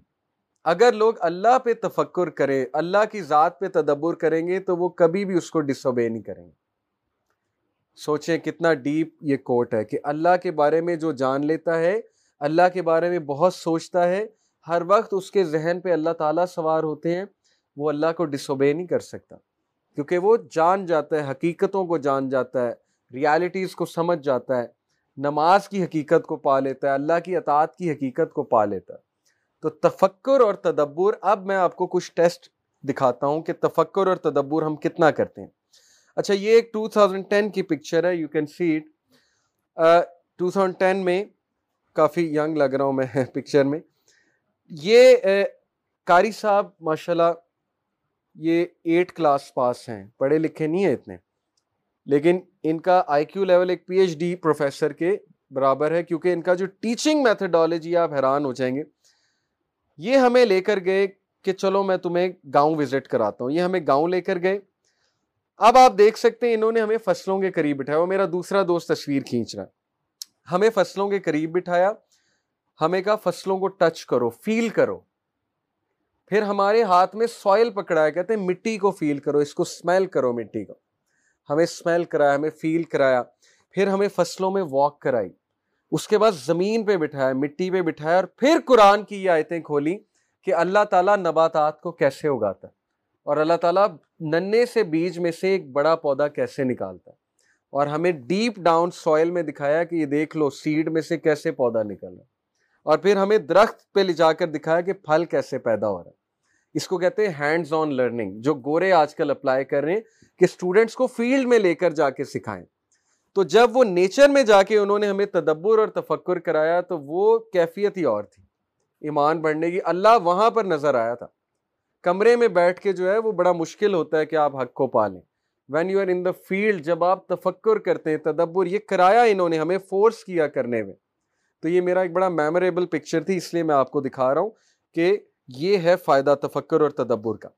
اگر لوگ اللہ پہ تفکر کرے، اللہ کی ذات پہ تدبر کریں گے، تو وہ کبھی بھی اس کو ڈس اوبے نہیں کریں گے۔ سوچیں کتنا ڈیپ یہ کوٹ ہے کہ اللہ کے بارے میں جو جان لیتا ہے، اللہ کے بارے میں بہت سوچتا ہے، ہر وقت اس کے ذہن پہ اللہ تعالیٰ سوار ہوتے ہیں، وہ اللہ کو ڈس اوبے نہیں کر سکتا۔ کیونکہ وہ جان جاتا ہے، حقیقتوں کو جان جاتا ہے ریالٹیز کو سمجھ جاتا ہے۔ نماز کی حقیقت کو پا لیتا ہے، اللہ کی اطاعت کی حقیقت کو پا لیتا ہے۔ تو تفکر اور تدبر، اب میں آپ کو کچھ ٹیسٹ دکھاتا ہوں کہ تفکر اور تدبر ہم کتنا کرتے ہیں۔ اچھا یہ ایک ٹو تھاؤزینڈ ٹین کی پکچر ہے you can see it two thousand ten میں کافی ینگ لگ رہا ہوں میں پکچر میں۔ یہ کاری صاحب ماشاء اللہ یہ ایٹ کلاس پاس ہیں، پڑھے لکھے نہیں ہیں اتنے۔ لیکن ان کا آئی کیو لیول ایک پی ایچ ڈی پروفیسر کے برابر ہے، کیونکہ ان کا جو ٹیچنگ میتھڈالوجی آپ حیران ہو جائیں گے۔ یہ ہمیں لے کر گئے کہ چلو میں تمہیں گاؤں وزٹ کراتا ہوں۔ یہ ہمیں گاؤں لے کر گئے۔ اب آپ دیکھ سکتے ہیں، انہوں نے ہمیں فصلوں کے قریب بٹھایا۔ وہ میرا دوسرا دوست تصویر کھینچ رہا ہے۔ ہمیں فصلوں کے قریب بٹھایا۔ ہمیں کہا، فصلوں کو ٹچ کرو فیل کرو۔ پھر ہمارے ہاتھ میں سوئل پکڑایا، کہتے ہیں، مٹی کو فیل کرو، اس کو اسمیل کرو، مٹی کو۔ ہمیں اسمیل کرایا، ہمیں فیل کرایا، پھر ہمیں فصلوں میں واک کرائی۔ اس کے بعد زمین پہ بٹھایا، مٹی پہ بٹھایا اور پھر قرآن کی یہ آیتیں کھولی کہ اللہ تعالیٰ نباتات کو کیسے اگاتا ہے۔ اور اللہ تعالیٰ ننے سے بیج میں سے ایک بڑا پودا کیسے نکالتا ہے۔ اور ہمیں ڈیپ ڈاؤن سوئل میں دکھایا کہ یہ دیکھ لو سیڈ میں سے کیسے پودا نکل رہا اور پھر ہمیں درخت پہ لے جا کر دکھایا کہ پھل کیسے پیدا ہو رہا ہے۔ اس کو کہتے ہیں ہینڈز آن لرننگ جو گورے آج کل اپلائی کر رہے ہیں۔ کہ اسٹوڈنٹس کو فیلڈ میں لے کر جا کے سکھائیں۔ تو جب وہ نیچر میں جا کے انہوں نے ہمیں تدبر اور تفکر کرایا تو وہ کیفیت ہی اور تھی۔ ایمان بڑھنے کی اللہ وہاں پر نظر آیا تھا۔ کمرے میں بیٹھ کے جو ہے وہ بڑا مشکل ہوتا ہے کہ آپ حق کو پالیں۔ When you are in the field جب آپ تفکر کرتے ہیں، تدبر، یہ کرایا انہوں نے ہمیں فورس کیا کرنے میں۔ تو یہ میرا ایک بڑا میموریبل پکچر تھی، اس لیے میں آپ کو دکھا رہا ہوں کہ یہ ہے فائدہ تفکر اور تدبر کا۔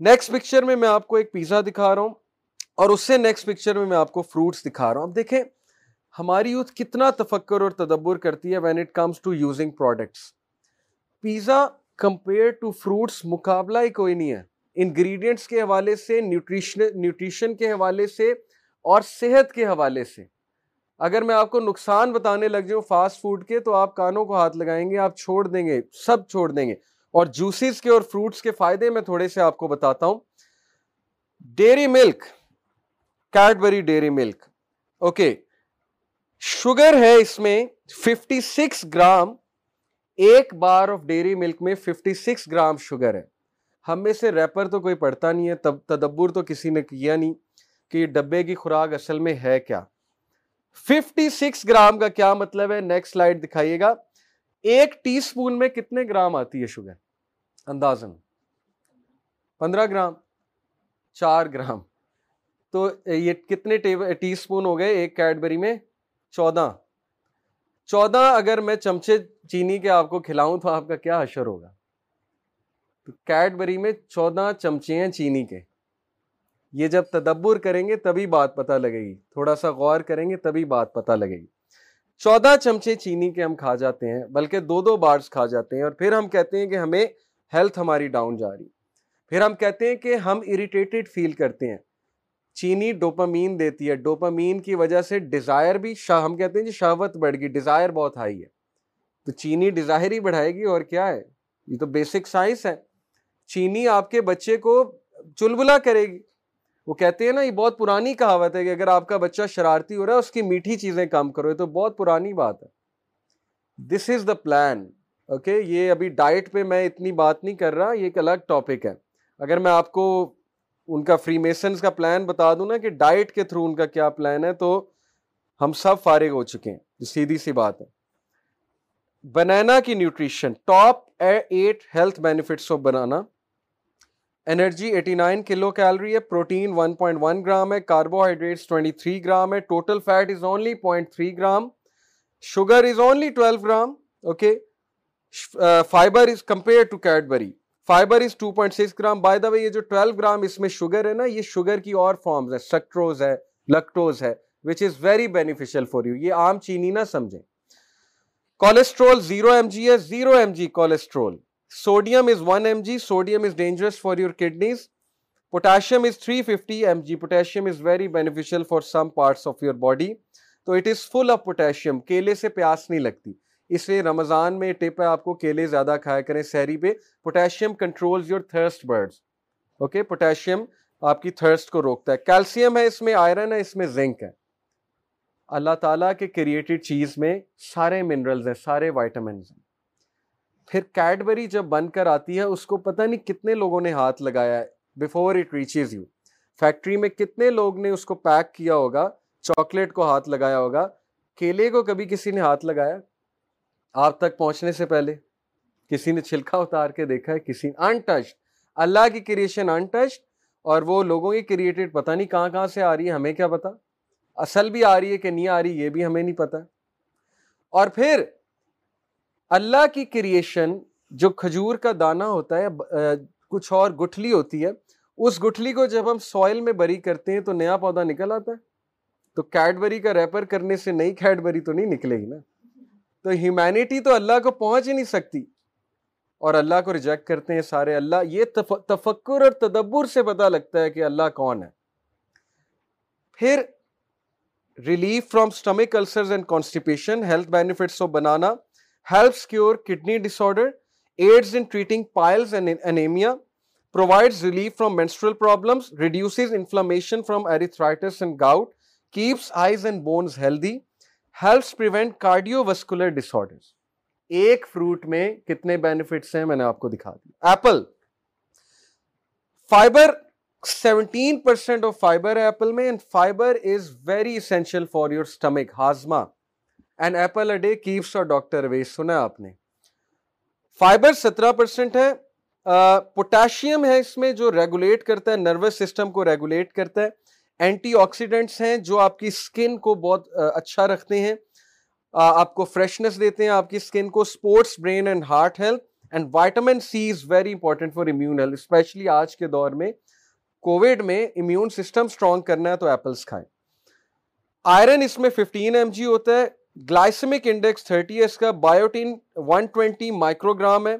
نیکسٹ پکچر میں میں آپ کو ایک پیزا دکھا رہا ہوں اور اس سے نیکسٹ پکچر میں میں آپ کو فروٹس دکھا رہا ہوں۔ اب دیکھیں، ہماری یوتھ کتنا تفکر اور تدبر کرتی ہے when it comes to using products pizza compare to fruits مقابلہ ہی کوئی نہیں ہے۔ انگریڈینٹس کے حوالے سے نیوٹریشن نیوٹریشن کے حوالے سے اور صحت کے حوالے سے۔ اگر میں آپ کو نقصان بتانے لگ جاؤں فاسٹ فوڈ کے، تو آپ کانوں کو ہاتھ لگائیں گے، آپ چھوڑ دیں گے، سب چھوڑ دیں گے۔ اور جوسز کے اور فروٹس کے فائدے میں تھوڑے سے آپ کو بتاتا ہوں۔ Dairy milk Cadbury dairy milk okay sugar ہے اس میں ففٹی سکس گرام ایک بار آف ڈیری ملک میں ففٹی سکس گرام شوگر ہے۔ ہم میں سے ریپر تو کوئی پڑھتا نہیں ہے، تب تدبر تو کسی نے کیا نہیں کہ یہ ڈبے کی خوراک اصل میں ہے کیا۔ ففٹی سکس گرام کا کیا مطلب ہے؟ نیکسٹ سلائڈ دکھائیے گا۔ ایک ٹی سپون میں کتنے گرام آتی ہے شوگر؟ اندازن پندرہ گرام، چار گرام۔ تو یہ کتنے ٹی سپون ہو گئے ایک کیڈبری میں؟ چودہ۔ چودہ اگر میں چمچے چینی کے آپ کو کھلاؤں تو آپ کا کیا اشر ہوگا؟ تو کیڈبری میں چودہ چمچے ہیں چینی کے۔ یہ جب تدبر کریں گے تبھی بات پتہ لگے گی۔ تھوڑا سا غور کریں گے تبھی بات پتہ لگے گی۔ چودہ چمچے چینی کے ہم کھا جاتے ہیں، بلکہ دو دو بارس کھا جاتے ہیں، اور پھر ہم کہتے ہیں کہ ہمیں ہیلتھ ہماری ڈاؤن جا رہی۔ پھر ہم کہتے ہیں کہ ہم اریٹیٹڈ فیل کرتے ہیں۔ چینی ڈوپامین دیتی ہے۔ ڈوپامین کی وجہ سے ڈیزائر بھی ہم کہتے ہیں جی شہوت بڑھ گئی ڈیزائر بہت ہائی ہے۔ تو چینی ڈیزائر ہی بڑھائے گی، اور کیا ہے؟ یہ تو بیسک سائنس ہے۔ چینی آپ کے بچے کو چلبلا کرے گی۔ وہ کہتے ہیں نا، یہ بہت پرانی کہاوت ہے کہ اگر آپ کا بچہ شرارتی ہو رہا ہے، اس کی میٹھی چیزیں کم کرو، یہ تو بہت پرانی بات ہے۔ This is the plan okay یہ ابھی ڈائٹ پہ میں اتنی بات نہیں کر رہا، یہ ایک الگ ٹاپک ہے۔ اگر میں آپ کو ان کا فری میسنس کا پلان بتا دوں نا کہ ڈائٹ کے تھرو ان کا کیا پلان ہے، تو ہم سب فارغ ہو چکے ہیں۔ سیدھی سی بات ہے۔ بنانا کی nutrition top eight health benefits of banana energy eighty nine kilo calorie ہے، protein one point one gram ہے، کاربوہائیڈریٹس ٹوینٹی تھری گرام ہے، total fat is only point three gram, sugar is only twelve gram, okay? Fibre is compare to Cadbury, fibre is two point six gram, by the way یہ جو twelve gram اس میں sugar ہے نا، یہ sugar کی اور forms ہے سکٹروز ہے لکٹوز ہے which is very beneficial for you یہ عام چینی نہ سمجھیں۔ کولیسٹرول زیرو ایم جی ہے zero M G cholesterol sodium is one M G sodium is dangerous for your kidneys potassium is three fifty M G potassium is very beneficial for some parts of your body تو it is full of potassium کیلے سے پیاس نہیں لگتی۔ اس لیے رمضان میں ٹپ ہے آپ کو کیلے زیادہ کھایا کریں سیری پہ۔ Potassium control your thirst birds okay potassium آپ کی تھرسٹ کو روکتا ہے۔ کیلشیم ہے اس میں آئرن ہے، اس میں زنک ہے۔ اللہ تعالیٰ کے کریٹڈ چیز میں سارے منرلز ہیں، سارے وائٹامنز ہیں۔ پھر کیڈبری جب بن کر آتی ہے، اس کو پتہ نہیں کتنے لوگوں نے ہاتھ لگایا ہے before it reaches you factory میں کتنے لوگ نے اس کو پیک کیا ہوگا چاکلیٹ کو ہاتھ لگایا ہوگا، کیلے کو کبھی کسی نے ہاتھ لگایا؟ آپ تک پہنچنے سے پہلے، کسی نے چھلکا اتار کے دیکھا ہے؟ کسی انٹچ اللہ کی کریشن انٹچ اور وہ لوگوں کی کریٹڈ پتہ نہیں کہاں کہاں سے آ رہی ہے، ہمیں کیا پتا اصل بھی آ رہی ہے کہ نہیں آ رہی، یہ بھی ہمیں نہیں پتا اور پھر اللہ کی کریشن جو کھجور کا دانہ ہوتا ہے کچھ اور گٹھلی ہوتی ہے، اس گٹھلی کو جب ہم سوئل میں بری کرتے ہیں تو نیا پودا نکل آتا ہے۔ تو کیڈبری کا ریپر کرنے سے نئی کیڈبری تو نہیں نکلے گی نا۔ تو ہیومینٹی تو اللہ کو پہنچ ہی نہیں سکتی۔ اور اللہ کو ریجیکٹ کرتے ہیں سارے۔ اللہ، یہ تفکر اور تدبر سے پتا لگتا ہے کہ اللہ کون ہے۔ پھر relief from stomach ulcers and constipation health benefits of banana helps cure kidney disorder aids in treating piles and anaemia provides relief from menstrual problems, reduces inflammation from erythritis and gout, keeps eyes and bones healthy, helps prevent cardiovascular disorders. ایک fruit میں کتنے benefits ہیں میں نے آپ کو دکھا دیا apple fibre seventeen percent of fibre ہے ایپل میں and fibre is very essential for your stomach ہاضما and apple a day keeps اور ڈاکٹر ویس سنا آپ نے فائبر سترہ پرسینٹ ہے پوٹاشیم ہے اس میں جو ریگولیٹ کرتا ہے نروس سسٹم کو ریگولیٹ کرتا ہے اینٹی آکسیڈنٹس ہیں جو آپ کی اسکن کو بہت اچھا رکھتے ہیں آپ کو فریشنس دیتے ہیں آپ کی اسکن کو supports brain and heart health and vitamin C is very important for immune health especially آج کے دور میں کووڈ میں امیون سسٹم اسٹرانگ کرنا ہے تو ایپلس کھائیں آئرن اس میں ففٹین ایم جی ہوتا ہے گلائسمک انڈیکس تھرٹی ہے اس کا biotin one twenty micro gram ہے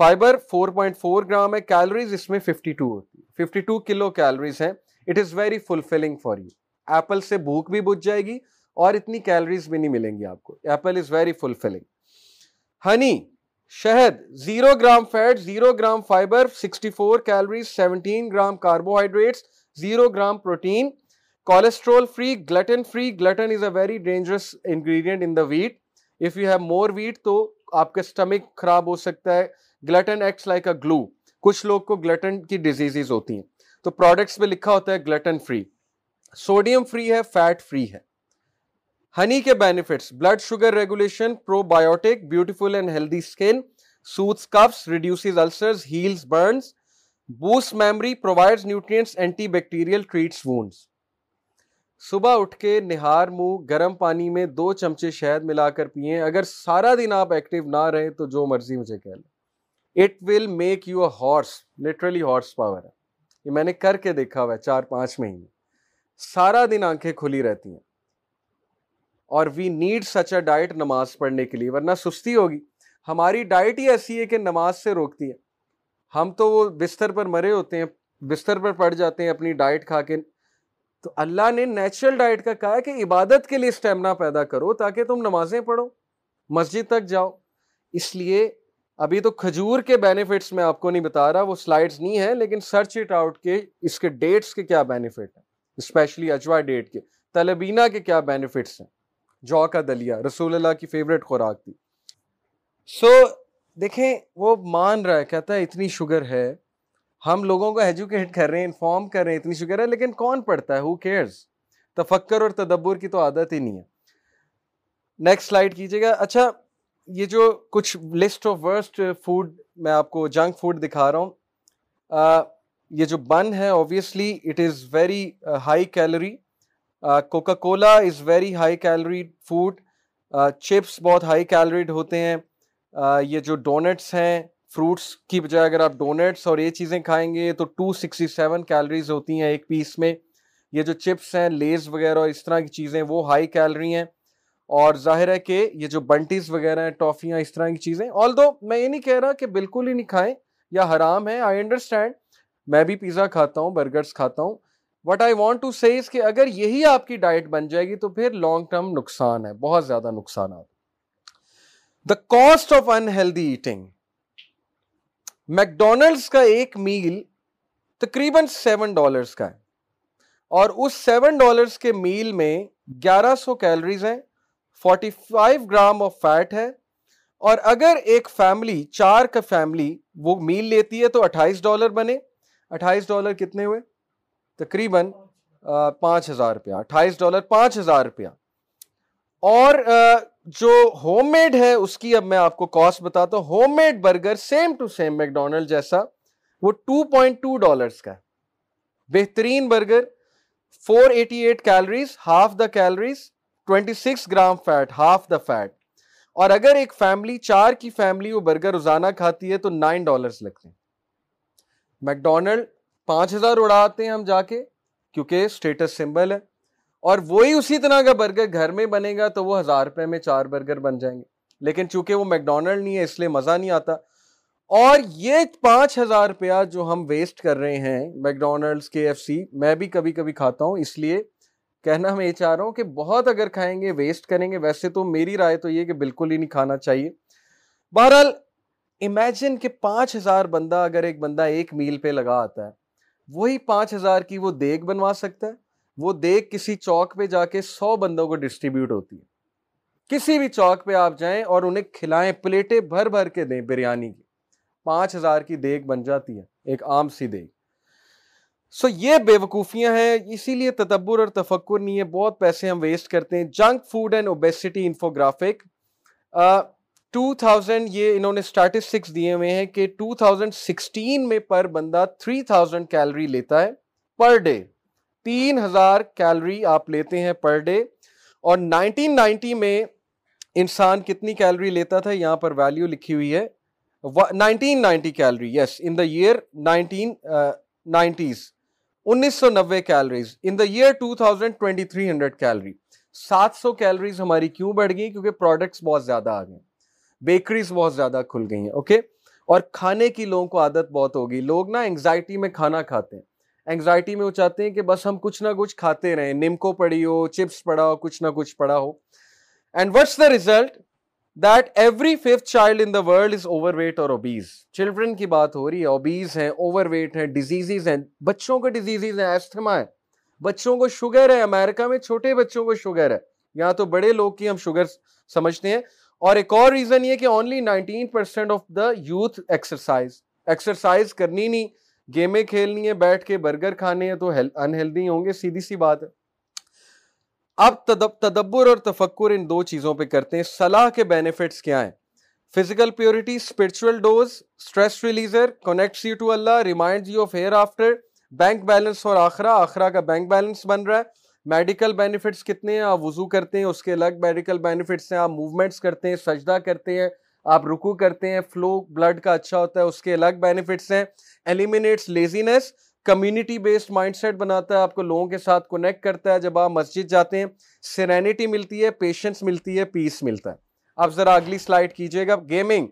فائبر 4.4 گرام ہے کیلوریز اس میں 52 ہوتی ہے 52 کلو کیلوریز ہیں it is very fulfilling for you apple سے بھوک بھی بجھ جائے گی اور اتنی کیلوریز بھی نہیں ملیں گی آپ کو. Apple is very fulfilling honey شہد zero gram fat zero gram fibre 64 calories 17 gram carbohydrates zero gram protein cholesterol free gluten free gluten is a very dangerous ingredient in the wheat if you have more wheat تو آپ کا stomach خراب ہو سکتا ہے. Gluten acts like a glue کچھ لوگ کو گلٹن کی ڈیزیز ہوتی ہیں. تو پروڈکٹس پہ لکھا ہوتا ہے گلٹن فری سوڈیم فری ہے فیٹ فری ہے. ہنی کے benefits blood sugar regulation probiotic beautiful and healthy skin soothes coughs reduces ulcers heals burns boost memory provides nutrients antibacterial treats wounds صبح اٹھ کے نہار منہ گرم پانی میں دو چمچے شہد ملا کر پیئیں۔ اگر سارا دن آپ ایکٹیو نہ رہے تو جو مرضی مجھے کہہ لیں۔ It will make you a horse literally horsepower ہے یہ میں نے کر کے دیکھا ہوا ہے چار پانچ مہینے۔ سارا دن آنکھیں کھلی رہتی ہیں۔ اور we need such a diet نماز پڑھنے کے لیے، ورنہ سستی ہوگی۔ ہماری ڈائٹ ہی ایسی ہے کہ نماز سے روکتی ہے ہم تو وہ بستر پر مرے ہوتے ہیں، بستر پر پڑ جاتے ہیں، اپنی ڈائٹ کھا کے تو اللہ نے نیچرل ڈائٹ کا کہا کہ عبادت کے لیے اسٹیمنا پیدا کرو تاکہ تم نمازیں پڑھو مسجد تک جاؤ۔ اس لیے ابھی تو کھجور کے بینیفٹس میں آپ کو نہیں بتا رہا وہ سلائڈز نہیں ہے لیکن سرچ اٹ آؤٹ کے اس کے ڈیٹس کے کیا بینیفٹ ہیں۔ اسپیشلی اجوا ڈیٹ کے تلبینہ کے کیا بینیفٹس ہیں۔ جو کا دلیا رسول اللہ کی فیوریٹ خوراک تھی۔ سو so, دیکھیں وہ مان رہا ہے کہتا ہے اتنی شوگر ہے۔ ہم لوگوں کو ایجوکیٹ کر رہے ہیں انفارم کر رہے ہیں، اتنی شوگر ہے، لیکن کون پڑھتا ہے؟ ہو کیئرز تفکر اور تدبر کی تو عادت ہی نہیں ہے۔ نیکسٹ سلائڈ کیجیے گا۔ اچھا یہ جو کچھ لسٹ آف ورسٹ فوڈ میں آپ کو جنک فوڈ دکھا رہا ہوں۔ یہ جو بن ہے obviously it is very high calorie Coca Cola is very high calorie food chips بہت ہائی کیلوریڈ ہوتے ہیں۔ یہ جو ڈونٹس ہیں فروٹس کی بجائے اگر آپ ڈونٹس اور یہ چیزیں کھائیں گے تو ٹو سکسٹی سیون کیلریز ہوتی ہیں ایک پیس میں۔ یہ جو چپس ہیں لیز وغیرہ اس طرح کی چیزیں، وہ ہائی کیلری ہیں۔ اور ظاہر ہے کہ یہ جو بنٹیز وغیرہ ہیں ٹافیاں اس طرح کی چیزیں۔ آل دو میں یہ نہیں کہہ رہا کہ بالکل ہی نہیں کھائیں یا حرام ہے آئی انڈرسٹینڈ میں بھی پیزا کھاتا ہوں برگرس کھاتا ہوں۔ What I want to says کہ اگر یہی آپ کی ڈائٹ بن جائے گی تو پھر لانگ ٹرم نقصان ہے، بہت زیادہ نقصانات۔ The cost of unhealthy eating McDonald's کا ایک میل تقریباً سیون ڈالرس کا ہے۔ اور اس سیون ڈالرس کے میل میں گیارہ سو کیلریز ہیں، forty five gram of fat ہے۔ اور اگر ایک فیملی، چار کا فیملی وہ میل لیتی ہے تو اٹھائیس ڈالر بنے۔ اٹھائیس ڈالر کتنے ہوئے؟ تقریباً پانچ ہزار روپیہ۔ اٹھائیس ڈالر، پانچ ہزار روپیہ۔ اور جو ہوم میڈ ہے، اس کی اب میں آپ کو کاسٹ بتاتا ہوں۔ Homemade burger same to same McDonald جیسا، وہ ٹو پوائنٹ ٹو ڈالرس کا بہترین burger four eighty eight calories half the calories twenty six gram fat half the fat اور اگر ایک فیملی چار کی فیملی وہ برگر روزانہ کھاتی ہے، تو نائن ڈالرس لگتے ہیں۔ میکڈونلڈ پانچ ہزار اڑاتے ہیں ہم جا کے، کیونکہ اسٹیٹس سمبل ہے۔ اور وہی اسی طرح کا برگر گھر میں بنے گا تو وہ ہزار روپے میں چار برگر بن جائیں گے۔ لیکن چونکہ وہ میکڈونلڈ نہیں ہے، اس لیے مزہ نہیں آتا۔ اور یہ پانچ ہزار روپیہ جو ہم ویسٹ کر رہے ہیں میکڈونلڈس کے ایف سی میں بھی کبھی کبھی کھاتا ہوں۔ اس لیے کہنا میں یہ چاہ رہا ہوں کہ بہت اگر کھائیں گے ویسٹ کریں گے، ویسے تو میری رائے تو یہ کہ بالکل ہی نہیں کھانا چاہیے۔ بہرحال امیجن کہ پانچ ہزار بندہ اگر ایک بندہ ایک میل پہ لگا آتا ہے، وہی پانچ ہزار کی وہ دیگ بنوا سکتا ہے۔ وہ دیگ کسی چوک پہ جا کے سو بندوں کو ڈسٹریبیوٹ ہوتی ہے۔ کسی بھی چوک پہ آپ جائیں اور انہیں کھلائیں، پلیٹیں بھر بھر کے دیں بریانی کی۔ پانچ ہزار کی دیگ بن جاتی ہے، ایک عام سی دیگ۔ سو یہ بے وقوفیاں ہیں، اسی لیے تدبر اور تفکر نہیں ہے۔ بہت پیسے ہم ویسٹ کرتے ہیں۔ Junk food and obesity infographic two thousand یہ انہوں نے اسٹیٹسٹکس دیے ہوئے ہیں کہ ٹو تھاؤزینڈ سکسٹین میں پر بندہ تھری تھاؤزینڈ کیلری لیتا ہے پر ڈے تین ہزار کیلری آپ لیتے ہیں پر ڈے اور نائنٹین نائنٹی میں انسان کتنی کیلری لیتا تھا؟ یہاں پر ویلیو لکھی ہوئی ہے۔ Nineteen ninety calorie yes in the year nineteen nineties. انیس سو نوے calories. In the year two thousand twenty three hundred calorie. سات سو کیلریز ہماری کیوں بڑھ گئی کیونکہ پروڈکٹس بہت زیادہ آ گئے۔ بیکریز بہت زیادہ کھل گئی ہیں اوکے اور کھانے کی لوگوں کو عادت بہت ہوگی لوگ نا انگزائٹی میں کھانا کھاتے ہیں۔ انگزائٹی میں وہ چاہتے ہیں کہ بس ہم کچھ نہ کچھ کھاتے رہیں۔ نمکو پڑی ہو، چپس پڑا ہو، کچھ نہ کچھ پڑا ہو۔ And what's the result that every fifth child in the world is over weight اور اوبیز چلڈرن کی بات ہو رہی ہے اوبیز ہیں اوور ویٹ ہیں ڈیزیز ہیں۔ بچوں کو ڈیزیز ہیں ایسٹما ہے۔ بچوں کو شوگر ہے امریکہ میں چھوٹے بچوں کو شوگر ہے۔ یہاں تو بڑے لوگ کی ہم شوگر سمجھتے ہیں۔ اور ایک اور ریزن یہ کہ only nineteen percent of the youth exercise exercise کرنی نہیں۔ گیمیں کھیلنی ہے بیٹھ کے برگر کھانے ہیں تو انہیلدی ہوں گے، سیدھی سی بات ہے۔ اب تدبر اور تفکر ان دو چیزوں پہ کرتے ہیں۔ صلاح کے بینیفٹس کیا ہیں؟ Physical purity spiritual dose stress releaser connects you to Allah remind you of hereafter bank balance اور آخرا آخرا کا بینک بیلنس بن رہا ہے۔ میڈیکل بینیفٹس کتنے ہیں؟ آپ وضو کرتے ہیں، اس کے الگ میڈیکل بینیفٹس ہیں، آپ موومنٹس کرتے ہیں، سجدہ کرتے ہیں۔ آپ رکو کرتے ہیں فلو بلڈ کا اچھا ہوتا ہے، اس کے الگ بینیفٹس ہیں۔ Eliminates laziness community based mindset بناتا ہے، آپ کو لوگوں کے ساتھ کنیکٹ کرتا ہے۔ جب آپ مسجد جاتے ہیں سرینٹی ملتی ہے پیشنس ملتی ہے پیس ملتا ہے۔ آپ ذرا اگلی سلائڈ کیجیے گا۔ گیمنگ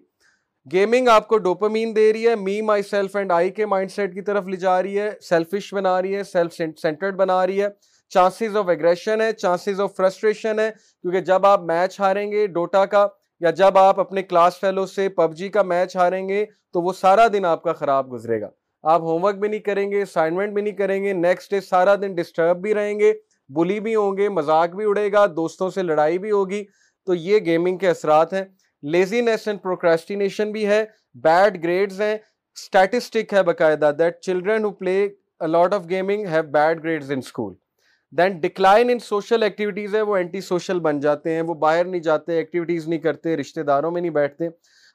گیمنگ آپ کو ڈوپامین دے رہی ہے می مائی سیلف اینڈ آئی کے مائنڈ سیٹ کی طرف لے جا رہی ہے۔ سیلفش بنا رہی ہے سیلف سینٹرڈ بنا رہی ہے۔ چانسز آف ایگریشن ہے چانسز آف فرسٹریشن ہے۔ کیونکہ جب آپ میچ ہاریں گے ڈوٹا کا یا جب آپ اپنے کلاس فیلو سے پب جی کا میچ ہاریں گے تو وہ سارا دن آپ کا خراب گزرے گا۔ آپ ہوم ورک بھی نہیں کریں گے اسائنمنٹ بھی نہیں کریں گے نیکسٹ ڈے سارا دن ڈسٹرب بھی رہیں گے بلی بھی ہوں گے، مذاق بھی اڑے گا، دوستوں سے لڑائی بھی ہوگی۔ تو یہ گیمنگ کے اثرات ہیں۔ لیزینس اینڈ پروکریسٹینیشن بھی ہے۔ بیڈ گریڈز ہیں۔ اسٹیٹسٹک ہے باقاعدہ that children who play lot of gaming have bad grades in school then decline in social activities ہے، وہ اینٹی سوشل بن جاتے ہیں، وہ باہر نہیں جاتے ایکٹیویٹیز نہیں کرتے رشتہ داروں میں نہیں بیٹھتے۔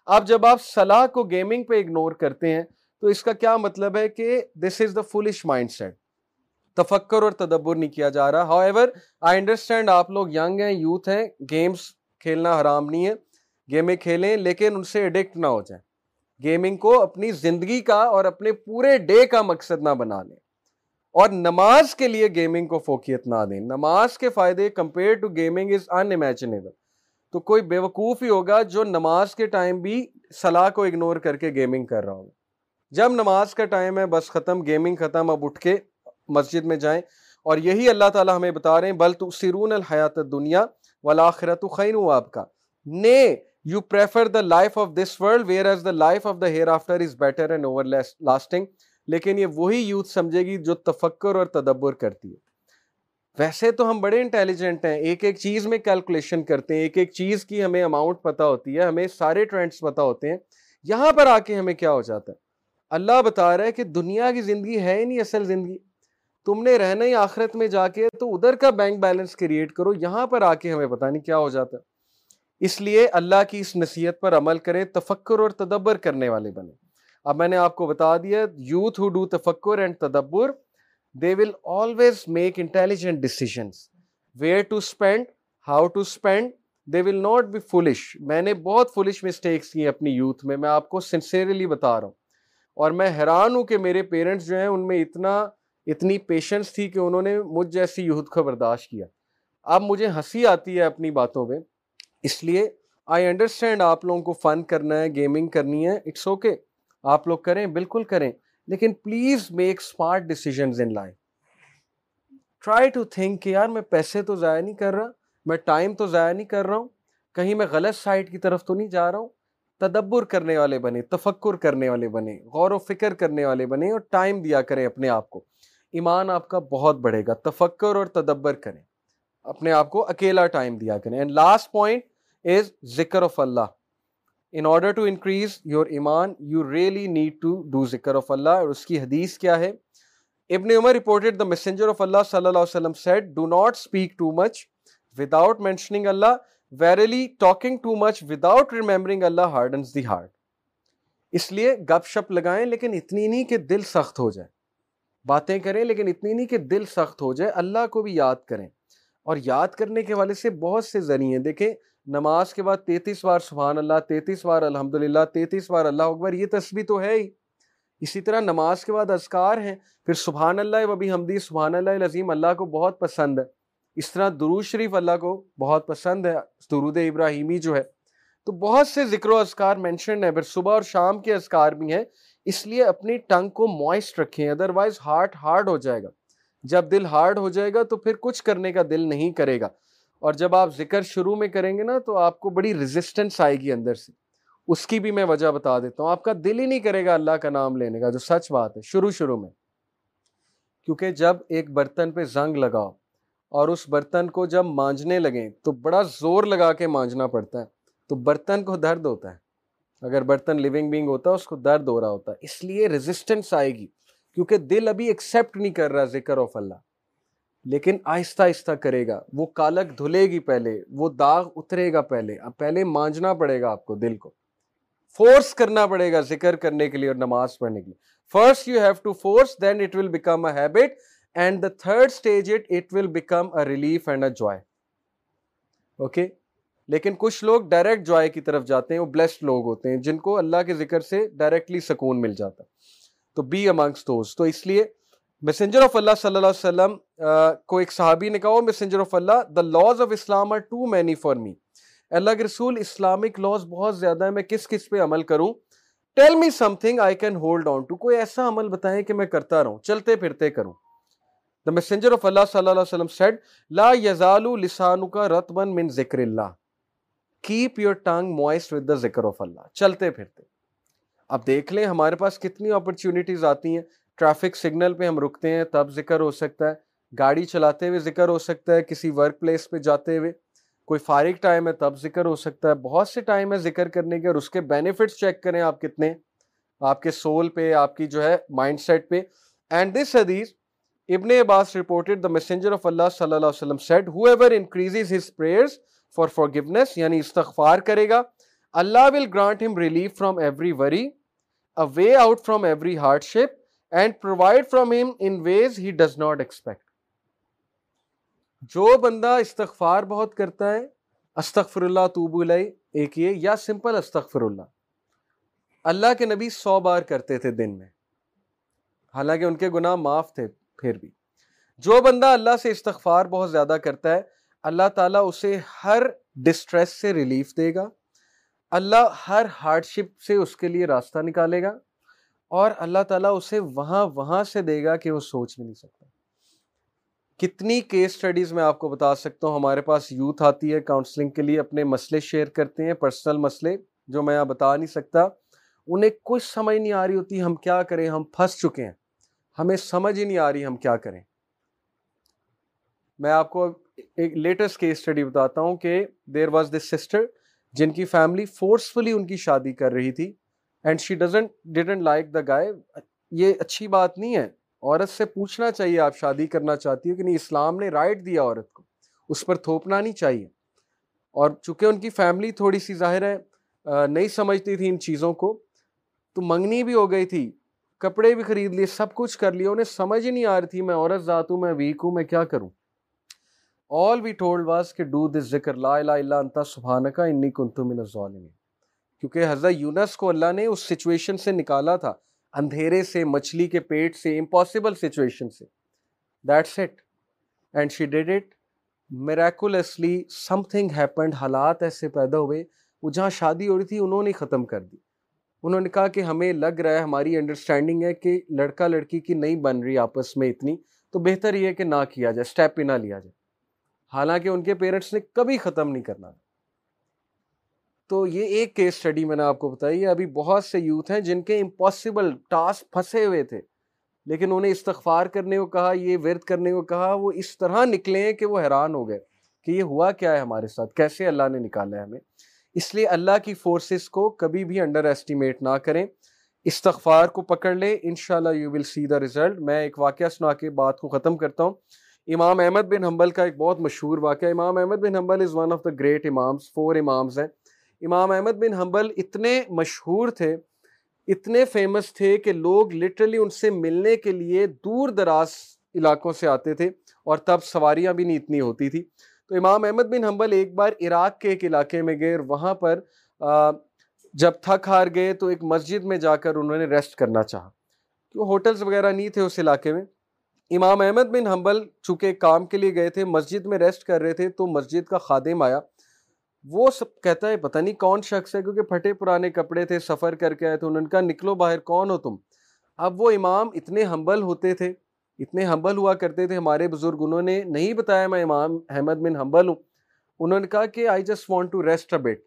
اب جب آپ صلاح کو گیمنگ پہ اگنور کرتے ہیں، تو اس کا کیا مطلب ہے کہ this is the flush mind set تفکر اور تدبر نہیں کیا جا رہا۔ ہاؤ ایور آئی انڈرسٹینڈ آپ لوگ ینگ ہیں یوتھ ہیں گیمس کھیلنا حرام نہیں ہے گیمیں کھیلیں، لیکن ان سے ایڈکٹ نہ ہو جائیں۔ گیمنگ کو اپنی زندگی کا اور اپنے پورے ڈے کا مقصد نہ بنا لیں۔ اور نماز کے لیے گیمنگ کو فوکیت نہ دیں۔ نماز کے فائدے compare to gaming is unimaginable تو کوئی بے وقوف ہی ہوگا جو نماز کے ٹائم بھی صلاح کو اگنور کر کے گیمنگ کر رہا ہوگا جب نماز کا ٹائم ہے، بس ختم گیمنگ ختم، اب اٹھ کے مسجد میں جائیں۔ اور یہی اللہ تعالیٰ ہمیں بتا رہے ہیں، بل تو سرون الحیات دنیا والآخرت خیر ہوں آپ کا nay you prefer the life of this world whereas the life of the hereafter is better and over lasting لیکن یہ وہی یوتھ سمجھے گی جو تفکر اور تدبر کرتی ہے۔ ویسے تو ہم بڑے انٹیلیجنٹ ہیں، ایک ایک چیز میں کیلکولیشن کرتے ہیں، ایک ایک چیز کی ہمیں اماؤنٹ پتا ہوتی ہے، ہمیں سارے ٹرینڈس پتا ہوتے ہیں۔ یہاں پر آ کے ہمیں کیا ہو جاتا ہے؟ اللہ بتا رہا ہے کہ دنیا کی زندگی ہے ہی نہیں، اصل زندگی۔ تم نے رہنا ہی آخرت میں جا کے تو ادھر کا بینک بیلنس کریٹ کرو، یہاں پر آ کے ہمیں پتہ نہیں کیا ہو جاتا۔ اس لیے اللہ کی اس نصیحت پر عمل کریں، تفکر اور تدبر کرنے والے بنے اب میں نے آپ کو بتا دیا یوتھ ہو ڈو تفکر اینڈ تدبر they will always make intelligent decisions where to spend how to spend they will not be flush میں نے بہت فلش مسٹیکس کی اپنی یوتھ میں میں آپ کو سنسیئرلی بتا رہا ہوں. اور میں حیران ہوں کہ میرے پیرنٹس جو ہیں ان میں اتنا، اتنی پیشنس تھی کہ انہوں نے مجھ جیسی یوتھ کو برداشت کیا. اب مجھے ہنسی آتی ہے اپنی باتوں پہ اس لیے آئی انڈرسٹینڈ آپ لوگوں کو فن کرنا ہے گیمنگ کرنی ہے اٹس اوکے okay. آپ لوگ کریں، بالکل کریں۔ لیکن please make smart decisions in life try to think کہ یار میں پیسے تو ضائع نہیں کر رہا، میں ٹائم تو ضائع نہیں کر رہا ہوں، کہیں میں غلط سائٹ کی طرف تو نہیں جا رہا ہوں۔ تدبر کرنے والے بنے، تفکر کرنے والے بنے، غور و فکر کرنے والے بنے اور ٹائم دیا کریں اپنے آپ کو۔ ایمان آپ کا بہت بڑھے گا، تفکر اور تدبر کریں۔ اپنے آپ کو اکیلا ٹائم دیا کریں۔ اینڈ لاسٹ پوائنٹ از ذکر of Allah in order to increase your ایمان you really need to do ذکر آف اللہ اور اس کی حدیث کیا ہے ابن عمر رپورٹڈ دا میسنجر آف اللہ صلی اللہ علیہ وسلم said do not speak too much without mentioning Allah verily talking too much without remembering Allah hardens the heart اس لیے گپ شپ لگائیں لیکن اتنی نہیں کہ دل سخت ہو جائے۔ باتیں کریں لیکن اتنی نہیں کہ دل سخت ہو جائے۔ اللہ کو بھی یاد کریں۔ اور یاد کرنے کے والے سے بہت سے ذریعے دیکھیں۔ نماز کے بعد تینتیس بار سبحان اللہ، تینتیس بار الحمد للہ تینتیس بار اللہ اکبر، یہ تسبیح تو ہے ہی۔ اسی طرح نماز کے بعد اذکار ہیں، پھر سبحان اللہ و بھی حمدی سبحان اللہ عظیم اللہ کو بہت پسند ہے۔ اس طرح درود شریف اللہ کو بہت پسند ہے، درود ابراہیمی جو ہے۔ تو بہت سے ذکر و اذکار مینشن ہے پھر صبح اور شام کے اذکار بھی ہیں۔ اس لیے اپنی ٹنگ کو موائسٹ رکھیں ادروائز ہارٹ ہارڈ ہو جائے گا۔ جب دل ہارڈ ہو جائے گا تو پھر کچھ کرنے کا دل نہیں کرے گا۔ اور جب آپ ذکر شروع میں کریں گے نا تو آپ کو بڑی ریزسٹنس آئے گی اندر سے۔ اس کی بھی میں وجہ بتا دیتا ہوں۔ آپ کا دل ہی نہیں کرے گا اللہ کا نام لینے کا، جو سچ بات ہے، شروع شروع میں۔ کیونکہ جب ایک برتن پہ زنگ لگاؤ اور اس برتن کو جب مانجنے لگیں تو بڑا زور لگا کے مانجنا پڑتا ہے۔ تو برتن کو درد ہوتا ہے۔ اگر برتن لیونگ بینگ ہوتا ہے، اس کو درد ہو رہا ہوتا ہے۔ اس لیے ریزسٹنس آئے گی کیونکہ دل ابھی ایکسیپٹ نہیں کر رہا ذکر آف اللہ لیکن آہستہ آہستہ کرے گا۔ وہ کالک دھلے گی پہلے، وہ داغ اترے گا پہلے۔ اب پہلے مانجنا پڑے گا آپ کو دل کو۔ فورس کرنا پڑے گا ذکر کرنے کے لیے اور نماز پڑھنے کے لیے۔ First you have to force then it will become a habit and the third stage it it will become a relief and a joy okay لیکن کچھ لوگ ڈائریکٹ جوائے کی طرف جاتے ہیں، وہ بلیسڈ لوگ ہوتے ہیں، جن کو اللہ کے ذکر سے ڈائریکٹلی سکون مل جاتا۔ تو بی امنگس دوز تو اس لیے میسنجر آف اللہ صلی اللہ علیہ وسلم کو ایک صحابی نے کہا messenger of Allah the laws of Islam are too many for me Allah کے رسول اسلامک لاز بہت زیادہ ہے میں کس کس پہ عمل کروں tell me something I can hold on to کوئی ایسا عمل بتائیں کہ میں کرتا رہوں چلتے پھرتے کروں دا میسنجر آف اللہ صلی اللہ علیہ وسلم سیڈ لا یزالو لسانو کا رتبن من ذکر اللہ کیپ یور ٹانگ موائسٹ ود دا ذکر آف اللہ چلتے پھرتے اب دیکھ لیں ہمارے پاس کتنی اپرچونیٹیز آتی ہیں ٹریفک سگنل پہ ہم رکتے ہیں، تب ذکر ہو سکتا ہے۔ گاڑی چلاتے ہوئے ذکر ہو سکتا ہے، کسی ورک پلیس پہ جاتے ہوئے۔ کوئی فارغ ٹائم ہے، تب ذکر ہو سکتا ہے۔ بہت سے ٹائم ہے ذکر کرنے کے اور اس کے بینیفٹس چیک کریں آپ کتنے۔ آپ کے سول پہ، آپ کی جو ہے مائنڈ سیٹ پہ۔ اینڈ دس حدیث ابن عباس رپورٹڈ دا میسنجر آف اللہ صلی اللہ علیہ وسلم said whoever increases his prayers for for گونیس یعنی استغفار کرے گا Allah will grant him relief from every worry a way out from every hardship and provide from him in ways he does not expect جو بندہ استغفار بہت کرتا ہے استغفر اللہ توبو علیہ ایک یہ، یا سمپل استغفر اللہ اللہ کے نبی سو بار کرتے تھے دن میں۔ حالانکہ ان کے گناہ معاف تھے پھر بھی۔ جو بندہ اللہ سے استغفار بہت زیادہ کرتا ہے، اللہ تعالیٰ اسے ہر ڈسٹریس سے ریلیف دے گا۔ اللہ ہر ہارڈ شپ سے اس کے لیے راستہ نکالے گا۔ اور اللہ تعالیٰ اسے وہاں وہاں سے دے گا کہ وہ سوچ بھی نہیں سکتا۔ کتنی کیس سٹڈیز میں آپ کو بتا سکتا ہوں، ہمارے پاس یوتھ آتی ہے کاؤنسلنگ کے لیے اپنے مسئلے شیئر کرتے ہیں پرسنل مسئلے جو میں یہاں بتا نہیں سکتا۔ انہیں کچھ سمجھ نہیں آ رہی ہوتی، ہم کیا کریں؟ ہم پھنس چکے ہیں۔ ہمیں سمجھ ہی نہیں آ رہی ہم کیا کریں۔ میں آپ کو ایک لیٹسٹ کیس اسٹڈی بتاتا ہوں کہ دیر واز دس سسٹر جن کی فیملی فورسفلی ان کی شادی کر رہی تھی۔ And she doesn't didn't like the guy یہ اچھی بات نہیں ہے۔ عورت سے پوچھنا چاہیے آپ شادی کرنا چاہتی ہو کہ نہیں، اسلام نے رائٹ دیا عورت کو۔ اس پر تھوپنا نہیں چاہیے۔ اور چونکہ ان کی فیملی تھوڑی سی ظاہر ہے نہیں سمجھتی تھی ان چیزوں کو۔ تو منگنی بھی ہو گئی تھی۔ کپڑے بھی خرید لیے، سب کچھ کر لیا انہیں سمجھ ہی نہیں آ رہی تھی، میں عورت ذات ہوں، میں ویک ہوں، میں کیا کروں؟ آل وی ٹولڈ واز کہ ڈو دس ذکر، لا الہ الا انتا سبحانکا انی کنتو من الظالمین۔ کیونکہ حضرت یونس کو اللہ نے اس سچویشن سے نکالا تھا، اندھیرے سے، مچھلی کے پیٹ سے امپاسبل سچویشن سے۔ That's it and she did it miraculously something happened حالات ایسے پیدا ہوئے۔ وہ جہاں شادی ہو رہی تھی، انہوں نے ختم کر دی۔ انہوں نے کہا کہ ہمیں لگ رہا ہے، ہماری انڈرسٹینڈنگ ہے کہ لڑکا لڑکی کی نہیں بن رہی آپس میں اتنی۔ تو بہتر یہ ہے کہ نہ کیا جائے اسٹیپ پہ نہ لیا جائے۔ حالانکہ ان کے پیرنٹس نے کبھی ختم نہیں کرنا تو یہ ایک کیس اسٹڈی میں نے آپ کو بتائی ہے ابھی بہت سے یوتھ ہیں جن کے امپاسبل ٹاسک پھنسے ہوئے تھے۔ لیکن انہیں استغفار کرنے کو کہا، یہ ورد کرنے کو کہا، وہ اس طرح نکلے ہیں کہ وہ حیران ہو گئے کہ یہ ہوا کیا ہے ہمارے ساتھ؟ کیسے اللہ نے نکالا ہے ہمیں؟ اس لیے اللہ کی فورسز کو کبھی بھی انڈر ایسٹیمیٹ نہ کریں۔ استغفار کو پکڑ لیں۔ انشاءاللہ you will C the result میں ایک واقعہ سنا کے بات کو ختم کرتا ہوں۔ امام احمد بن حنبل کا ایک بہت مشہور واقعہ Imam Ahmad bin Hanbal is one of the great imams four imams ہیں۔ امام احمد بن حنبل اتنے مشہور تھے، اتنے فیمس تھے کہ لوگ لٹرلی ان سے ملنے کے لیے دور دراز علاقوں سے آتے تھے اور تب سواریاں بھی نہیں اتنی ہوتی تھی۔ تو امام احمد بن حنبل ایک بار عراق کے ایک علاقے میں گئے اور وہاں پر جب تھک ہار گئے تو ایک مسجد میں جا کر انہوں نے ریسٹ کرنا چاہا۔ تو ہوٹلز وغیرہ نہیں تھے اس علاقے میں؟ امام احمد بن حنبل چونکہ کام کے لیے گئے تھے، مسجد میں ریسٹ کر رہے تھے تو مسجد کا خادم آیا۔ وہ سب کہتا ہے، پتہ نہیں کون شخص ہے، کیونکہ پھٹے پرانے کپڑے تھے، سفر کر کے آئے تھے، انہوں نے کہا، نکلو باہر، کون ہو تم؟ اب وہ امام اتنے ہمبل ہوتے تھے، اتنے ہمبل ہوا کرتے تھے، ہمارے بزرگ انہوں نے نہیں بتایا میں امام احمد بن ہمبل ہوں۔ انہوں نے کہا کہ I just want to rest a bit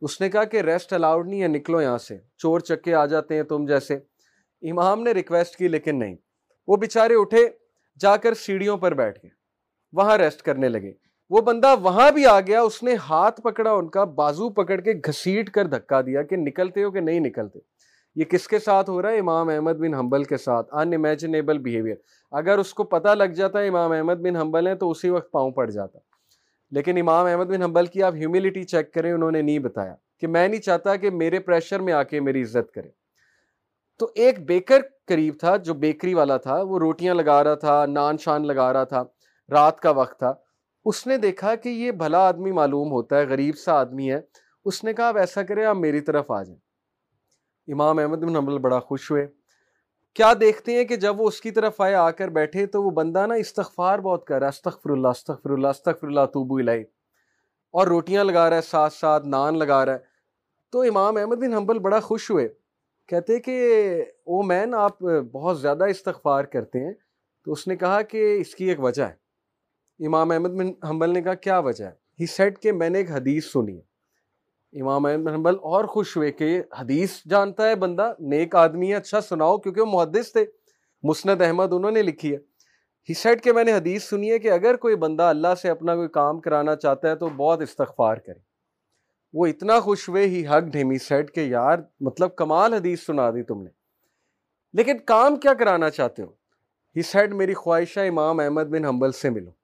اس نے کہا کہ ریسٹ الاؤڈ نہیں ہے، نکلو یہاں سے۔ چور چکے آ جاتے ہیں تم جیسے۔ امام نے ریکویسٹ کی لیکن نہیں۔ وہ بیچارے اٹھے، جا کر سیڑھیوں پر بیٹھ گئے۔ وہاں ریسٹ کرنے لگے۔ وہ بندہ وہاں بھی آ گیا، اس نے ہاتھ پکڑا، ان کا بازو پکڑ کے گھسیٹ کر دھکا دیا کہ نکلتے ہو کہ نہیں نکلتے۔ یہ کس کے ساتھ ہو رہا ہے؟ امام احمد بن حنبل کے ساتھ۔ ان امیجنیبل بیہیویئر اگر اس کو پتہ لگ جاتا ہے امام احمد بن حنبل ہیں تو اسی وقت پاؤں پڑ جاتا۔ لیکن امام احمد بن حنبل کی آپ ہیوملٹی چیک کریں، انہوں نے نہیں بتایا کہ میں نہیں چاہتا کہ میرے پریشر میں آ کے میری عزت کرے۔ تو ایک بیکر قریب تھا جو بیکری والا تھا، وہ روٹیاں لگا رہا تھا، نان شان لگا رہا تھا۔ رات کا وقت تھا۔ اس نے دیکھا کہ یہ بھلا آدمی معلوم ہوتا ہے، غریب سا آدمی ہے۔ اس نے کہا آپ ایسا کریں، آپ میری طرف آ جائیں۔ امام احمد بن حنبل بڑا خوش ہوئے۔ کیا دیکھتے ہیں کہ جب وہ اس کی طرف آئے، آ کر بیٹھے، تو وہ بندہ نا استغفار بہت کر رہا ہے۔ استغفر اللہ استغفر اللہ استغفر اللہ توبو الہی اور روٹیاں لگا رہا ہے، ساتھ ساتھ نان لگا رہا ہے۔ تو امام احمد بن حنبل بڑا خوش ہوئے۔ کہتے کہ او مین، آپ بہت زیادہ استغفار کرتے ہیں۔ تو اس نے کہا کہ اس کی ایک وجہ ہے۔ امام احمد بن حنبل نے کہا، کیا وجہ ہے؟ ہی سیٹ کہ میں نے ایک حدیث سنی ہے۔ امام احمد بن حنبل اور خوش ہوئے کہ حدیث جانتا ہے، بندہ نیک آدمی ہے اچھا سناؤ، کیونکہ وہ محدث تھے۔ مسند احمد انہوں نے لکھی ہے۔ ہی سیٹ کہ میں نے حدیث سنی ہے کہ اگر کوئی بندہ اللہ سے اپنا کوئی کام کرانا چاہتا ہے تو بہت استغفار کرے۔ وہ اتنا خوش ہوئے ہی حق ڈھیمی سیٹ کہ یار مطلب کمال حدیث سنا دی تم نے۔ لیکن کام کیا کرانا چاہتے ہو؟ ہی سیٹ میری خواہشہ امام احمد بن حنبل سے ملو۔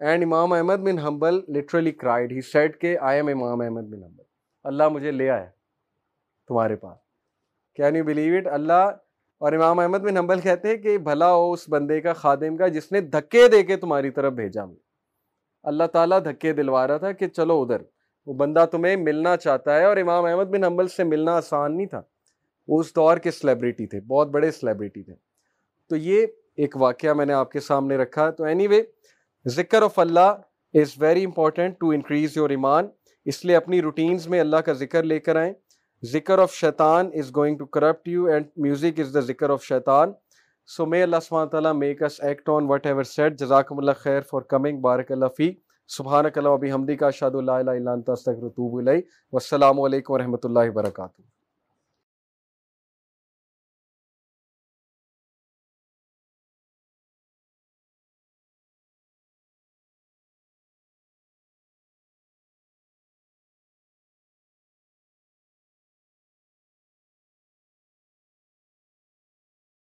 And Imam Ahmad bin Hanbal literally cried he said کہ آئی ایم امام احمد بن حنبل اللہ مجھے لے آیا تمہارے پاس can you believe it Allah اور امام احمد بن حنبل کہتے ہیں کہ بھلا ہو اس بندے کا خادم کا جس نے دھکے دے کے تمہاری طرف بھیجا مجھے اللہ تعالیٰ دھکے دلوا رہا تھا کہ چلو ادھر وہ بندہ تمہیں ملنا چاہتا ہے اور امام احمد بن حنبل سے ملنا آسان نہیں تھا وہ اس دور کے سلیبریٹی تھے بہت بڑے سلیبریٹی تھے تو یہ ایک واقعہ میں نے آپ کے سامنے رکھا تو اینی وے ذکر of Allah is very important to increase your ایمان۔ اس لیے اپنی روٹینز میں اللہ کا ذکر لے کر آئیں۔ ذکر آف شیطان is going to corrupt you and music is the ذکر آف شیطان۔ سو مے اللہ سبحانہ تعالیٰ make us act on whatever said جزاکم اللہ خیر فار کمنگ بارک اللہ فی سبحانک اللہ و بحمدک اشہد اللہ الہ الا انت، استغفرک و اتوب والسلام علیکم ورحمۃ اللہ وبرکاتہ۔